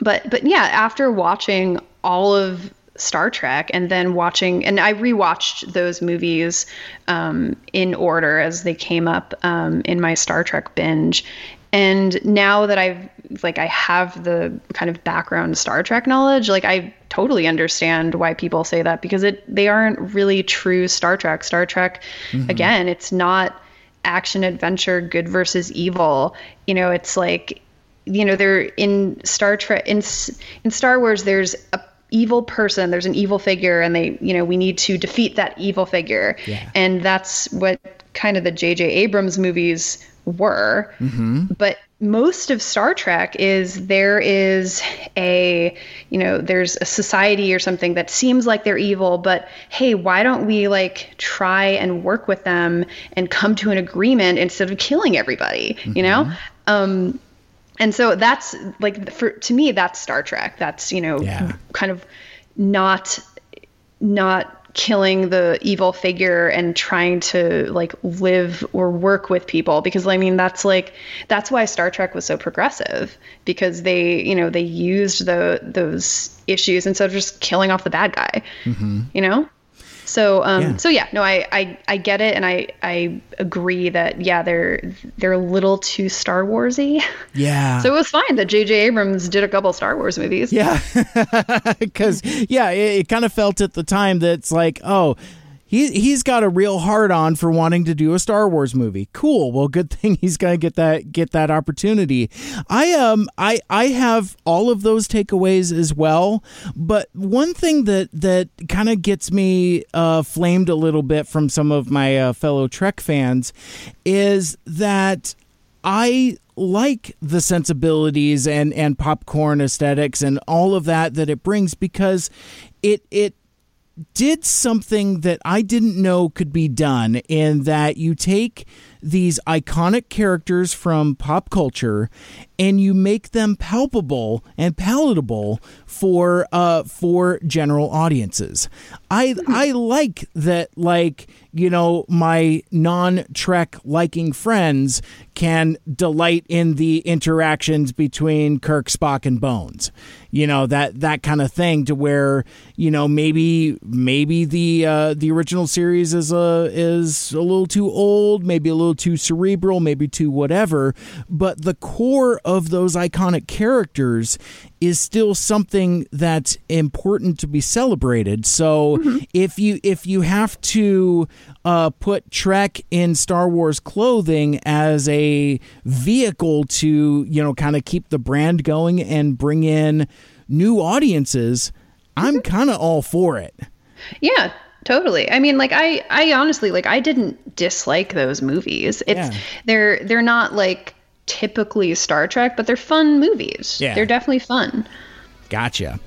but but yeah, after watching all of Star Trek and then watching, and I rewatched those movies um, in order as they came up um, in my Star Trek binge. And now that I've like I have the kind of background Star Trek knowledge, like I totally understand why people say that because it they aren't really true Star Trek. Star Trek mm-hmm. again, it's not action adventure good versus evil. You know, it's like you know, they're in Star Trek in in Star Wars there's a evil person there's an evil figure and they you know we need to defeat that evil figure yeah. and that's what kind of the jj abrams movies were. Mm-hmm. But most of Star Trek is there is a, you know, there's a society or something that seems like they're evil, but hey, why don't we like try and work with them and come to an agreement instead of killing everybody, mm-hmm. you know? Um, and so that's like for to me that's Star Trek. That's, you know, yeah. kind of not not killing the evil figure and trying to like live or work with people because I mean that's like that's why Star Trek was so progressive because they you know they used the those issues instead of just killing off the bad guy mm-hmm. you know so um yeah. so yeah no I, I I get it and I I agree that yeah they're they're a little too Star Warsy yeah so it was fine that J.J. Abrams did a couple Star Wars movies yeah because yeah it, it kind of felt at the time that it's like oh he he's got a real hard on for wanting to do a Star Wars movie. Cool. Well, good thing he's gonna get that get that opportunity. I um I I have all of those takeaways as well. But one thing that that kind of gets me uh, flamed a little bit from some of my uh, fellow Trek fans is that I like the sensibilities and and popcorn aesthetics and all of that that it brings because it it did something that I didn't know could be done in that you take these iconic characters from pop culture and you make them palpable and palatable for uh for general audiences. I I like that like you know my non-trek liking friends can delight in the interactions between Kirk, Spock and Bones. You know that that kind of thing to where you know maybe maybe the uh, the original series is a is a little too old, maybe a little too cerebral, maybe too whatever, but the core of those iconic characters is still something that's important to be celebrated. So mm-hmm. if you if you have to uh, put Trek in Star Wars clothing as a vehicle to you know kind of keep the brand going and bring in new audiences, I'm mm-hmm. kind of all for it. Yeah, totally i mean like i i honestly like i didn't dislike those movies it's yeah. they're they're not like typically Star Trek, but they're fun movies. Yeah. They're definitely fun. Gotcha.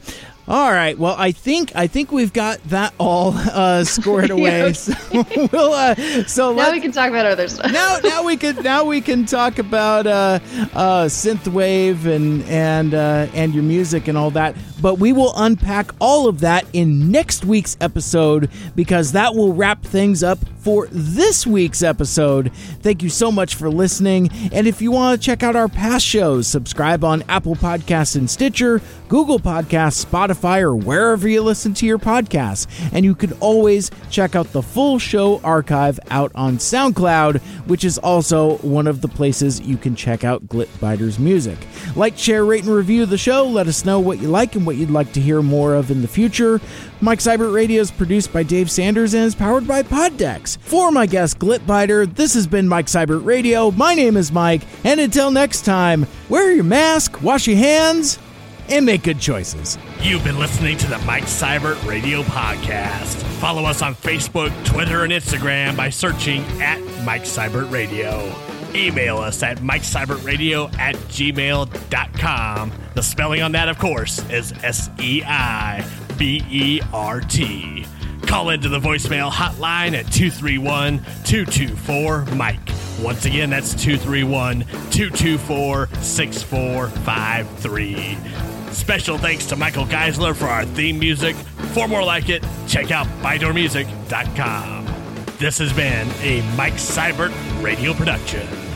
All right. Well, I think I think we've got that all uh, scored away. so we'll uh, so now we can talk about other stuff. now now we can now we can talk about uh, uh, synthwave and and uh, and your music and all that. But we will unpack all of that in next week's episode because that will wrap things up for this week's episode. Thank you so much for listening. And if you want to check out our past shows, subscribe on Apple Podcasts and Stitcher, Google Podcasts, Spotify, or wherever you listen to your podcasts. And you can always check out the full show archive out on SoundCloud, which is also one of the places you can check out Glitbider's music. Like, share, rate, and review the show. Let us know what you like and what you'd like to hear more of in the future. Mike Seibert Radio is produced by Dave Sanders and is powered by Poddex. For my guest Glitbiter, this has been Mike Seibert Radio. My name is Mike, and until next time, wear your mask, wash your hands, and make good choices. You've been listening to the Mike Seibert Radio Podcast. Follow us on Facebook, Twitter, and Instagram by searching at Mike Seibert Radio. Email us at mikeseibertradio at gmail.com. The spelling on that, of course, is S E I B E R T. Call into the voicemail hotline at 231 224 Mike. Once again, that's 231 224 6453. Special thanks to Michael Geisler for our theme music. For more like it, check out ByDoorMusic.com. This has been a Mike Seibert radio production.